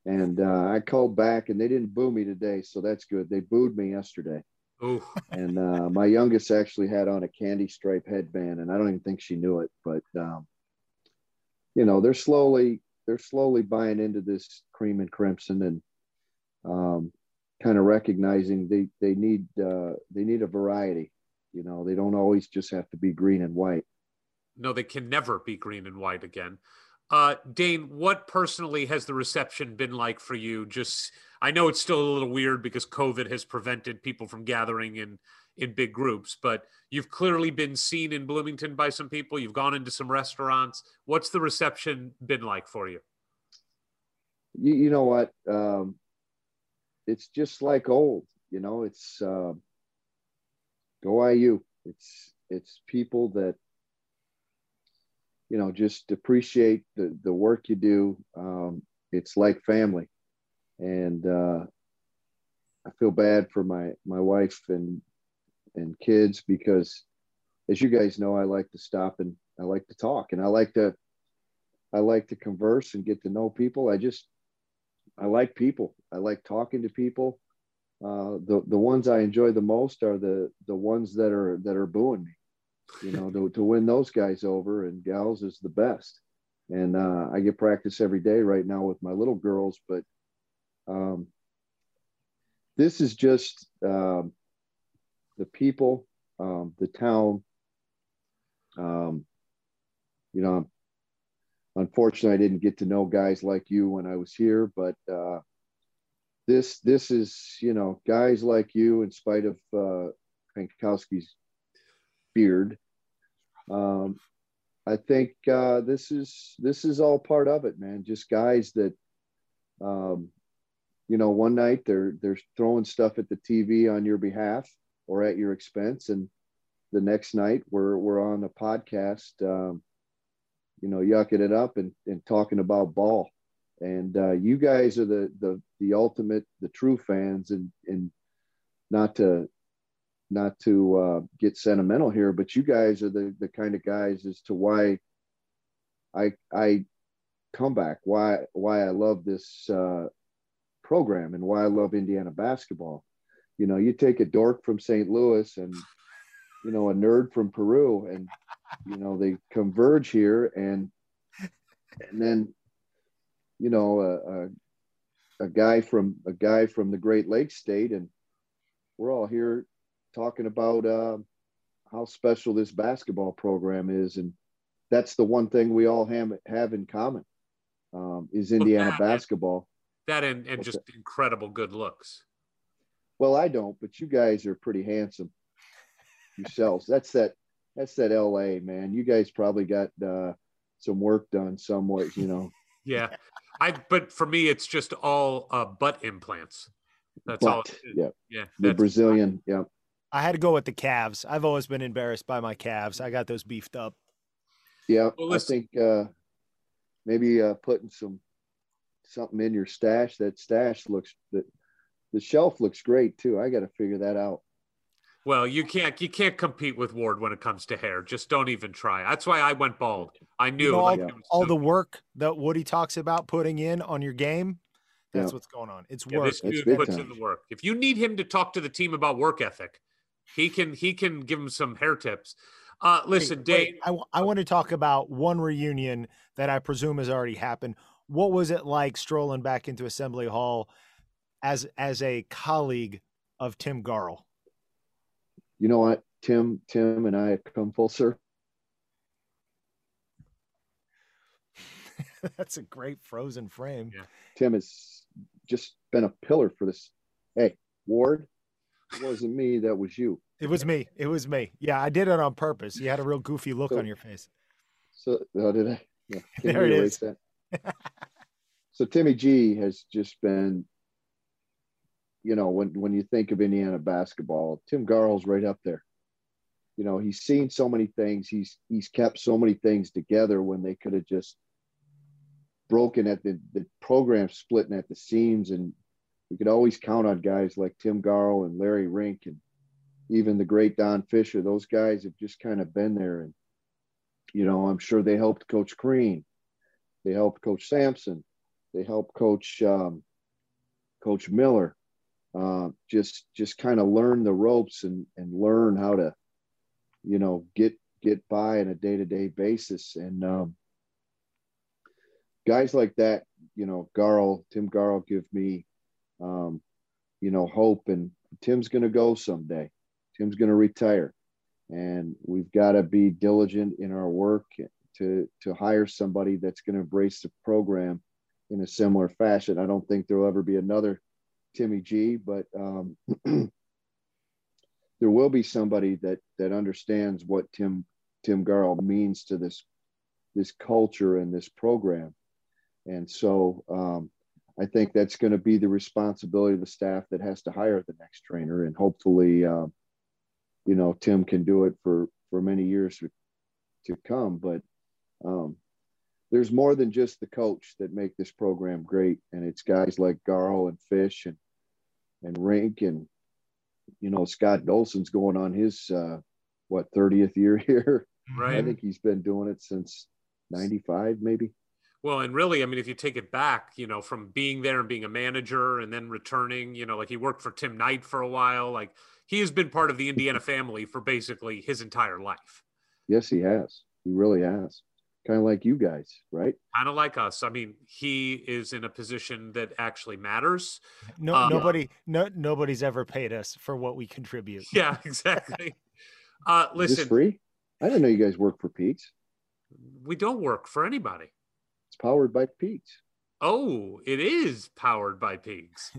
And uh, I called back, and they didn't boo me today, so that's good. They booed me yesterday, Ooh, and uh, my youngest actually had on a candy stripe headband, and I don't even think she knew it. But um, you know, they're slowly they're slowly buying into this cream and crimson, and um, kind of recognizing they they need uh, they need a variety. You know, they don't always just have to be green and white. no, they can never be green and white again. Uh, Dane, what personally has the reception been like for you? Just, I know it's still a little weird because COVID has prevented people from gathering in in big groups, but you've clearly been seen in Bloomington by some people. You've gone into some restaurants. What's the reception been like for you? you, you know what um, it's just like old you know it's uh, go iu it's it's people that you know just appreciate the the work you do um, it's like family and uh, i feel bad for my my wife and and kids because as you guys know i like to stop and i like to talk and i like to i like to converse and get to know people i just I like people. I like talking to people. Uh, the the ones I enjoy the most are the the ones that are that are booing me. You know, to, to win those guys over and gals is the best. And uh, I get practice every day right now with my little girls. But um, this is just um, the people, um, the town. Um, you know, unfortunately, I didn't get to know guys like you when I was here, but uh, this this is you know guys like you, in spite of uh, Pankowski's beard. Um, I think uh, this is this is all part of it, man. Just guys that um, you know, one night they're they're throwing stuff at the TV on your behalf or at your expense, and the next night we're we're on a podcast, um, you know, yucking it up and, and talking about ball. And uh, you guys are the the the ultimate, the true fans, and and not to not to uh, get sentimental here, but you guys are the the kind of guys as to why I I come back, why why I love this uh, program and why I love Indiana basketball. You know, you take a dork from St. Louis and you know a nerd from Peru, and you know they converge here, and and then you know a, a, a guy from a guy from the Great Lakes state, and we're all here talking about uh, how special this basketball program is, and that's the one thing we all have, have in common um, is Indiana basketball. That and, and just incredible good looks. Well, I don't, but you guys are pretty handsome yourselves. that's that. That's that L.A. man. You guys probably got uh, some work done somewhere, you know. yeah, I. But for me, it's just all uh, butt implants. That's Butt, all. yeah. Yeah. The that's- Brazilian, yeah. I had to go with the calves. I've always been embarrassed by my calves. I got those beefed up. Yeah, Well, I think uh, maybe uh, putting some something in your stash. That stash looks that the shelf looks great too. I got to figure that out. Well, you can't you can't compete with Ward when it comes to hair. Just don't even try. That's why I went bald. I knew You know, all, like, yeah. all the work that Woody talks about putting in on your game, that's Yeah. what's going on. It's yeah, work. this dude big puts time. in the work. If you need him to talk to the team about work ethic, he can he can give him some hair tips. Uh, listen, Wait, Dave. wait, I, w- I want to talk about one reunion that I presume has already happened. What was it like strolling back into Assembly Hall as as a colleague of Tim Garl? You know what? Tim, Tim, and I have come full circle. That's a great frozen frame. Yeah. Tim has just been a pillar for this. Hey, Ward, it wasn't me. That was you. It was me. It was me. Yeah, I did it on purpose. You had a real goofy look So- on your face. So how did I? Yeah, There we it erase is. so Timmy G has just been, you know, when when you think of Indiana basketball, Tim Garl's right up there. You know, he's seen so many things. He's he's kept so many things together when they could have just broken at the the program splitting at the seams, and we could always count on guys like Tim Garl and Larry Rink and even the great Don Fischer. Those guys have just kind of been there and you know, I'm sure they helped Coach Crean. They helped Coach Sampson. They helped Coach um, Coach Miller. Uh, just just kind of learn the ropes and and learn how to, you know, get get by on a day to day basis. And um, guys like that, you know, Garl, Tim Garl, give me, um, you know, hope. And Tim's going to go someday. Tim's going to retire and we've got to be diligent in our work to to hire somebody that's going to embrace the program in a similar fashion. I don't think there'll ever be another Timmy G, but um, there will be somebody that that understands what Tim Tim Garl means to this this culture and this program, and so um, I think that's going to be the responsibility of the staff that has to hire the next trainer, and hopefully. Um, you know Tim can do it for for many years to, to come. But um, there's more than just the coach that make this program great, and it's guys like Garl and Fish and and Rink and you know Scott Dolson's going on his uh, what 30th year here. Right. I think he's been doing it since '95, maybe. Well, and really, I mean, if you take it back, you know, from being there and being a manager and then returning, you know, like he worked for Tim Knight for a while, like he has been part of the Indiana family for basically his entire life. Yes, he has. He really has. Kind of like you guys, right? Kind of like us. I mean, he is in a position that actually matters. No, Uh, nobody, no, nobody's ever paid us for what we contribute. Yeah, exactly. uh, Is this listen, free? I didn't know you guys work for Pete's. we don't work for anybody. It's powered by Pete's. Oh, it is powered by pigs.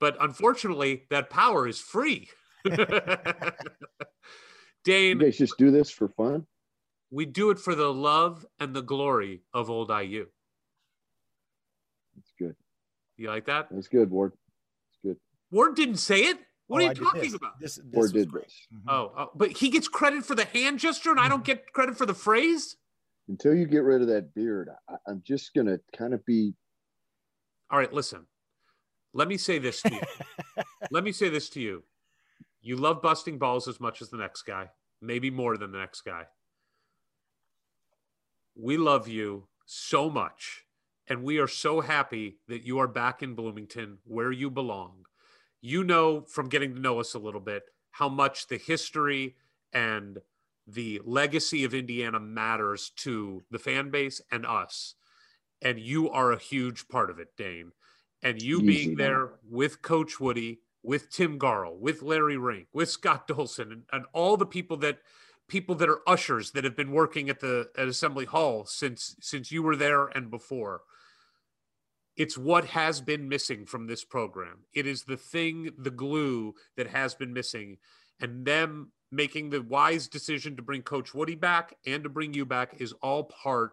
But unfortunately, that power is free. Dane, You guys just do this for fun? We do it for the love and the glory of old IU. That's good. You like that? That's good, Ward. It's good. Ward didn't say it. What Oh, are you did talking this. about? This, this Or was did great. this. Mhm. Oh, oh, but he gets credit for the hand gesture, and I don't get credit for the phrase. Until you get rid of that beard, I, I'm just gonna kind of be. All right, listen. Let me say this to you. Let me say this to you. You love busting balls as much as the next guy, maybe more than the next guy. We love you so much, and we are so happy that you are back in Bloomington where you belong. You know from getting to know us a little bit how much the history and the legacy of Indiana matters to the fan base and us. And you are a huge part of it, Dane. And you being there with Coach Woody, with Tim Garl, with Larry Rink, with Scott Dolson, and, and all the people that people that are ushers that have been working at the at Assembly Hall since since you were there and before. It's what has been missing from this program. It is the thing, the glue that has been missing. And them making the wise decision to bring Coach Woody back and to bring you back is all part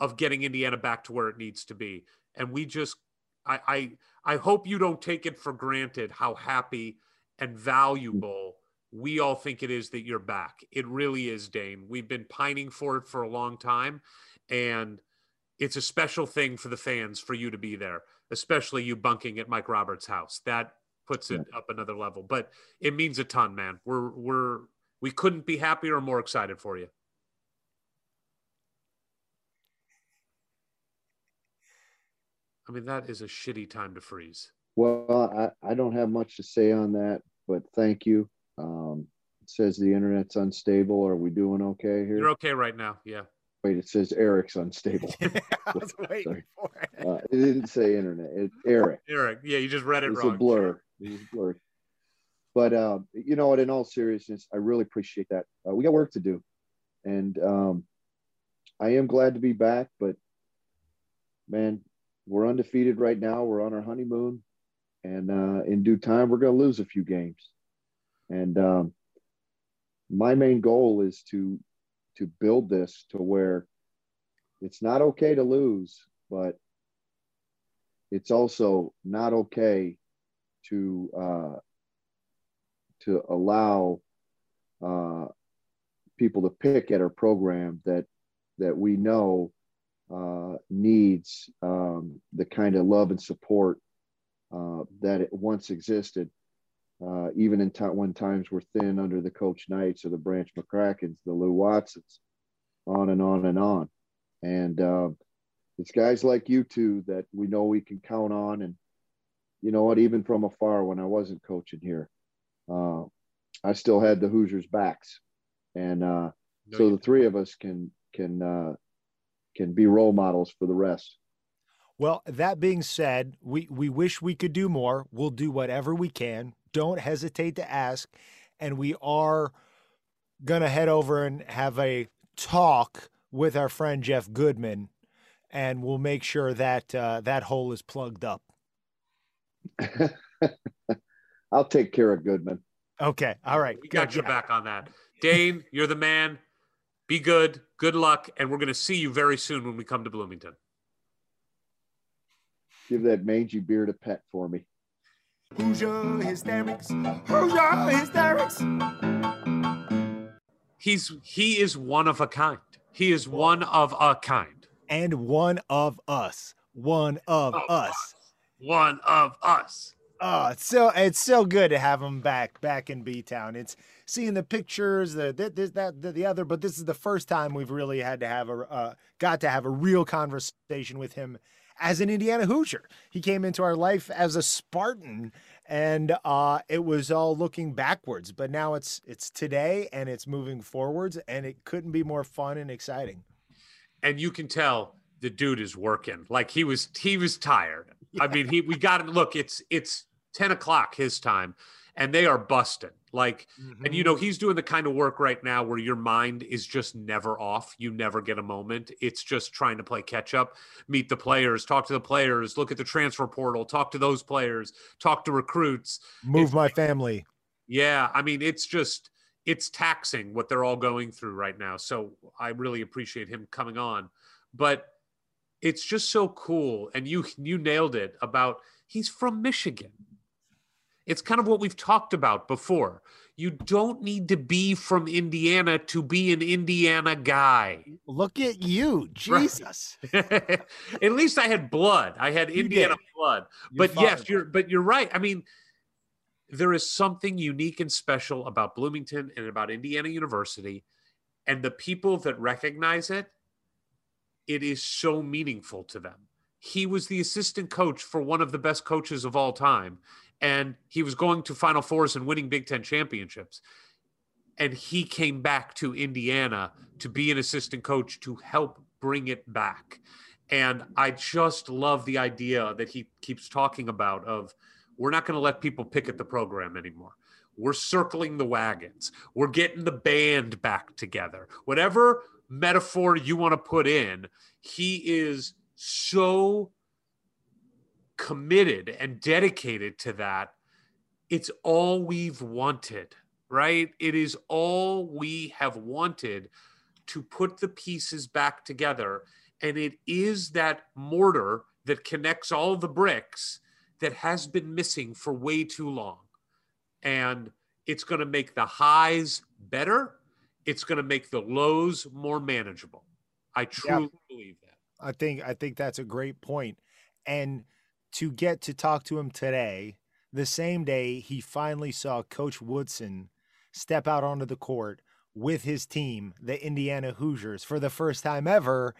of getting Indiana back to where it needs to be. And we just I I, I hope you don't take it for granted how happy and valuable we all think it is that you're back. It really is, Dane. We've been pining for it for a long time. And it's a special thing for the fans for you to be there, especially you bunking at Mike Roberts' house. That puts it up another level. But it means a ton, man. We're we're we couldn't be happier or more excited for you. I mean, that is a shitty time to freeze. Well, I, I don't have much to say on that, but thank you. Um, it says the internet's unstable. Are we doing okay here? You're okay right now. Yeah. Wait, it says Eric's unstable. I was waiting Sorry. for it. Uh, it didn't say internet. It, Eric. Eric, yeah, you just read it wrong. It's wrong. a blur. It's blurred. But uh, you know what? In all seriousness, I really appreciate that. Uh, we got work to do, and um, I am glad to be back. But man, we're undefeated right now. We're on our honeymoon, and uh, in due time, we're going to lose a few games. And um, my main goal is to to build this to where it's not okay to lose, but it's also not okay to uh, to allow uh, people to pick at our program that that we know uh, needs um, the kind of love and support uh, that it once existed. Uh, even in time when times were thin under the Coach Knights or the Branch McCrackens, the Lou Watsons, on and on and on. And um, it's guys like you two that we know we can count on. And you know what? Even from afar, when I wasn't coaching here, uh, I still had the Hoosiers' backs, and uh, No, so the three of us can can uh, can be role models for the rest. Well, that being said, we, we wish we could do more. We'll do whatever we can. Don't hesitate to ask. And we are going to head over and have a talk with our friend Jeff Goodman, and we'll make sure that uh, that hole is plugged up. I'll take care of Goodman. Okay. All right. We got good. your back on that. Dane, you're the man. Be good. Good luck. And we're going to see you very soon when we come to Bloomington. Give that mangy beard a pet for me. Hoosier hysterics. Hoosier hysterics. He's he is one of a kind. He is one of a kind. And one of us. One of Of us. One of us. Oh, it's so it's so good to have him back back in B Town. It's seeing the pictures, the this, this, that, the, the other, but this is the first time we've really had to have a uh, got to have a real conversation with him as an Indiana Hoosier. He came into our life as a Spartan, and uh, it was all looking backwards. But now it's it's today and it's moving forwards, and it couldn't be more fun and exciting. And you can tell the dude is working. Like he was he was tired. I mean, he we got him. Look, it's it's 10 o'clock his time, and they are busting. Like And you mm-hmm. know, he's doing the kind of work right now where your mind is just never off. You never get a moment. It's just trying to play catch up, meet the players, talk to the players, look at the transfer portal, talk to those players, talk to recruits. move my family. Yeah, I mean, it's just it's taxing what they're all going through right now. So I really appreciate him coming on. But it's just so cool and you you nailed it about he's from Michigan. It's kind of what we've talked about before. You don't need to be from Indiana to be an Indiana guy. Look at you, Jesus. at least I had blood. I had You Indiana did. blood. But yes, you're but you're right. I mean, there is something unique and special about Bloomington and about Indiana University and the people that recognize it. It is so meaningful to them. He was the assistant coach for one of the best coaches of all time, and he was going to Final Fours and winning Big Ten championships. And he came back to Indiana to be an assistant coach to help bring it back. And I just love the idea that he keeps talking about of we're not going to let people pick at the program anymore. We're circling the wagons. We're getting the band back together. Whatever metaphor you want to put in, he is so committed and dedicated to that. It's all we've wanted, right? It is all we have wanted to put the pieces back together. And it is that mortar that connects all the bricks that has been missing for way too long. And it's going to make the highs better. It's going to make the lows more manageable. I truly believe that. I think I think that's a great point. And to get to talk to him today, the same day he finally saw Coach Woodson step out onto the court with his team, the Indiana Hoosiers, for the first time ever,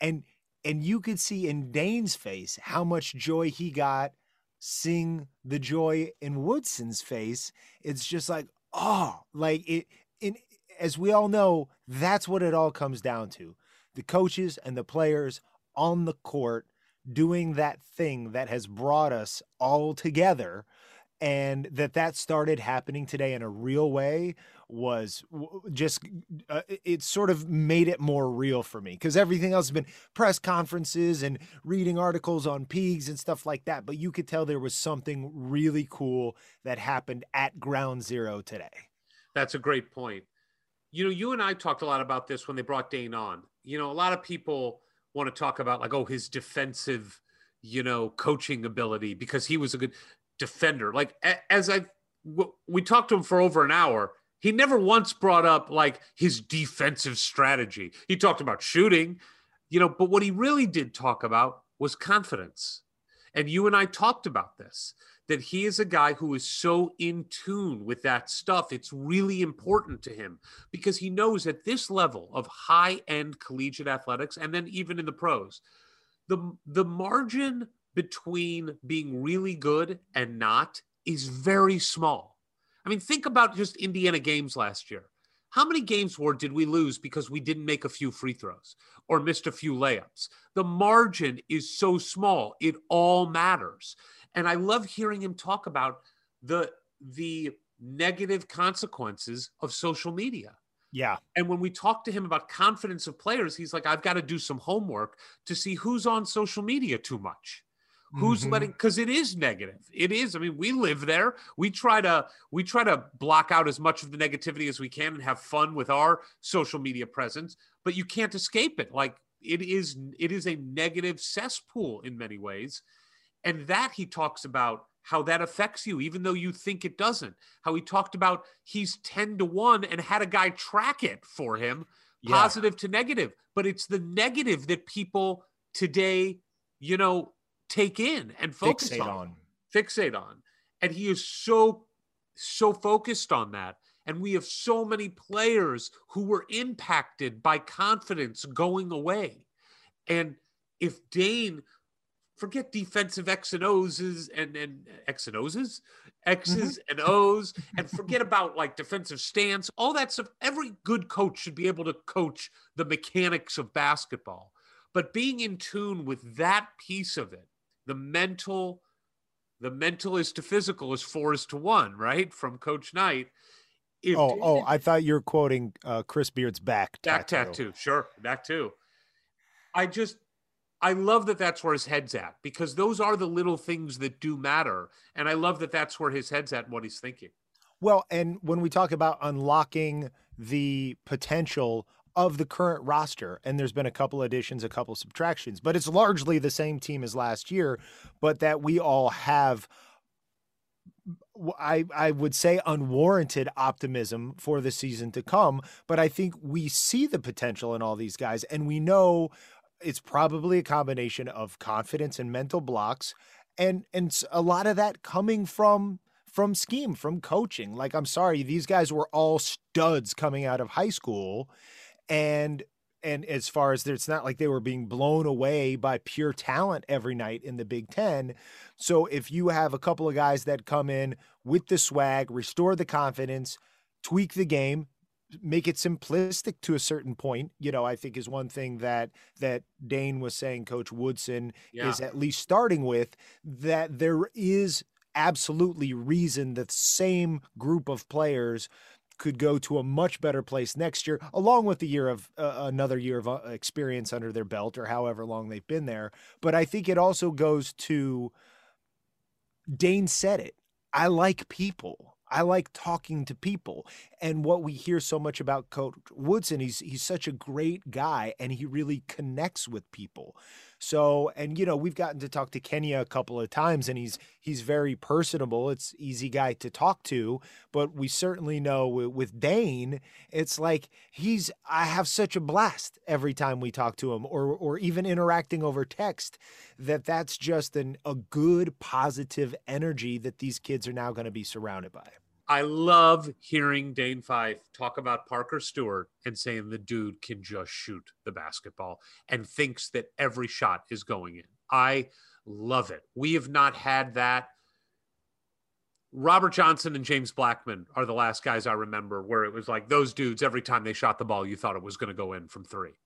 and and you could see in Dane's face how much joy he got seeing the joy in Woodson's face. It's just like, oh, like it in as we all know, that's what it all comes down to. The coaches and the players on the court doing that thing that has brought us all together and that that started happening today in a real way was just uh, it- sort of made it more real for me because everything else has been press conferences and reading articles on Peegs and stuff like that but you could tell there was something really cool that happened at ground zero today That's a great point. You know, you and I talked a lot about this when they brought Dane on. You know, a lot of people want to talk about like, oh, his defensive, you know, coaching ability because he was a good defender. Like as I we talked to him for over an hour, he never once brought up like his defensive strategy. He talked about shooting, you know, but what he really did talk about was confidence. And you and I talked about this that he is a guy who is so in tune with that stuff. It's really important to him because he knows at this level of high end collegiate athletics and then even in the pros, the, the margin between being really good and not is very small. I mean, think about just Indiana games last year. How many games were did we lose because we didn't make a few free throws or missed a few layups? The margin is so small; it all matters. And I love hearing him talk about the the negative consequences of social media. yeah And when we talk to him about confidence of players, he's like, I've got to do some homework to see who's on social media too much. Who's Mhm. letting because it is negative. It is. I mean, we live there. We try to we try to block out as much of the negativity as we can and have fun with our social media presence, but you can't escape it. Like it is it is a negative cesspool in many ways. And that he talks about how that affects you, even though you think it doesn't. How he talked about he's 10 to 1 and had a guy track it for him, Yeah. positive to negative. But it's the negative that people today, you know, take in and focus fixate on, on fixate on. And he is so, so focused on that. And we have so many players who were impacted by confidence going away. And if Dane, forget defensive X and O's and, and X and O's, X's and O's, and forget about like defensive stance, all that stuff. Every good coach should be able to coach the mechanics of basketball. But being in tune with that piece of it, the mental, the mental is to physical is four is to one, right? From Coach Knight. If oh oh i thought you were quoting uh, chris beard's back tattoo. back tattoo. Sure, that too. I just, I love that that's where his head's at because those are the little things that do matter, and I love that that's where his head's at and what he's thinking. Well, and when we talk about unlocking the potential of the current roster, and there's been a couple additions, a couple subtractions, but it's largely the same team as last year, but that we all have I, I would say unwarranted optimism for the season to come, but I think we see the potential in all these guys, and we know it's probably a combination of confidence and mental blocks, and and a lot of that coming from from scheme, from coaching. Like I'm sorry, these guys were all studs coming out of high school, and and as far as it's not like they were being blown away by pure talent every night in the Big Ten. So if you have a couple of guys that come in with the swag, restore the confidence, tweak the game, make it simplistic to a certain point, you know, I think is one thing that that Dane was saying coach Woodson Yeah. is at least starting with that there is absolutely reason that the same group of players could go to a much better place next year, along with the year of uh, another year of uh, experience under their belt or however long they've been there. But I think it also goes to Dane said it. I like people. I like talking to people. And what we hear so much about Coach Woodson, he's he's such a great guy and he really connects with people. So, and you know, we've gotten to talk to Kenya a couple of times and he's he's very personable. It's easy guy to talk to, but we certainly know with, with Dane, it's like he's I have such a blast every time we talk to him or or even interacting over text that that's just an a good positive energy that these kids are now going to be surrounded by. I love hearing Dane Fife talk about Parker Stewart and saying the dude can just shoot the basketball and thinks that every shot is going in. I love it. We have not had that. Robert Johnson and James Blackman are the last guys I remember where it was like those dudes, every time they shot the ball, you thought it was going to go in from three.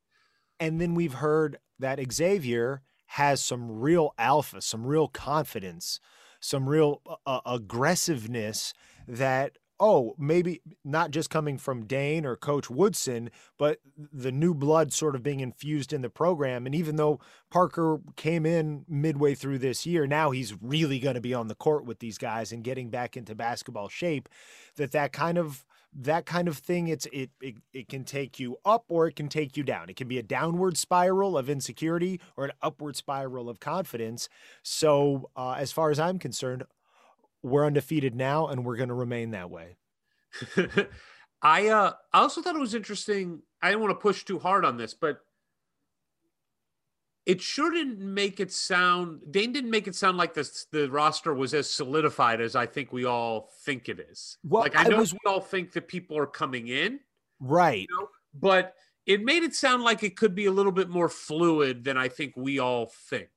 And then we've heard that Xavier has some real alpha, some real confidence, some real uh, aggressiveness that oh, maybe not just coming from Dane or Coach Woodson, but the new blood sort of being infused in the program. And even though Parker came in midway through this year, now he's really going to be on the court with these guys and getting back into basketball shape. That that kind of that kind of thing it's it, it it can take you up or it can take you down it can be a downward spiral of insecurity or an upward spiral of confidence so uh, as far as i'm concerned we're undefeated now and we're going to remain that way I uh I also thought it was interesting. I didn't want to push too hard on this, but it sure didn't make it sound Dane didn't make it sound like this the roster was as solidified as I think we all think it is. Well, like I I know was- we all think that people are coming in, right you know, but it made it sound like it could be a little bit more fluid than I think we all think.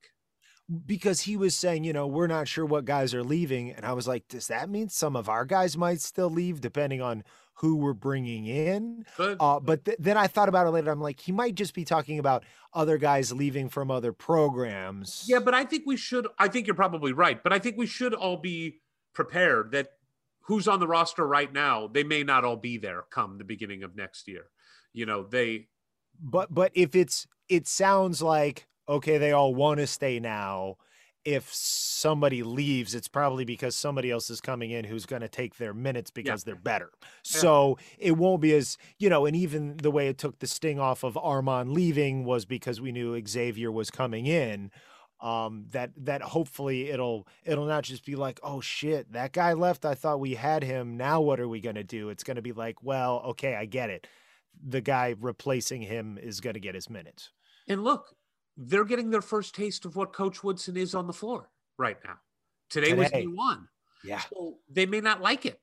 Because he was saying, you know, we're not sure what guys are leaving. And I was like, does that mean some of our guys might still leave depending on who we're bringing in? But Uh, but th- then I thought about it later. I'm like, he might just be talking about other guys leaving from other programs. Yeah, but I think we should. I think you're probably right, but I think we should all be prepared that who's on the roster right now, they may not all be there come the beginning of next year. You know, they But but if it's it sounds like okay, they all want to stay now. If somebody leaves, it's probably because somebody else is coming in who's going to take their minutes because they're better. So it won't be as you know. And even the way it took the sting off of Armaan leaving was because we knew Xavier was coming in. Um, that that hopefully it'll it'll not just be like oh shit that guy left I thought we had him now what are we gonna do it's gonna be like well okay I get it the guy replacing him is gonna get his minutes and look, they're getting their first taste of what Coach Woodson is on the floor right now. Today, was Today. day one. yeah So they may not like it.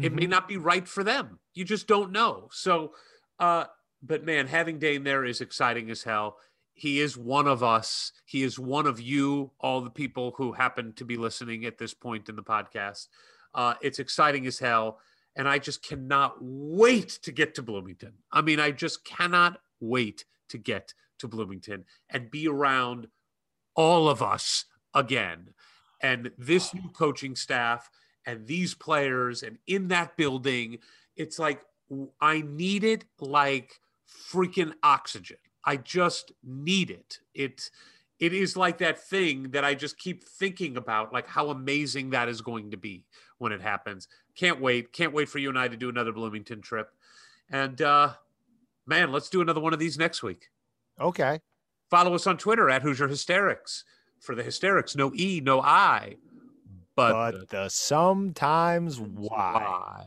It may Mhm. not be right for them. You just don't know. So, uh, but man, having Dane there is exciting as hell. He is one of us. He is one of you, all the people who happen to be listening at this point in the podcast. Uh, it's exciting as hell. And I just cannot wait to get to Bloomington. I mean, I just cannot wait to get to Bloomington and be around all of us again. And this new coaching staff and these players and in that building, it's like I need it like freaking oxygen. I just need it. It it is like that thing that I just keep thinking about, like how amazing that is going to be when it happens. Can't wait. Can't wait for you and I to do another Bloomington trip. And uh man, let's do another one of these next week. Okay Follow us on Twitter at Hoosier Hysterics. For the hysterics, no E, no I. but, but the sometimes why. why?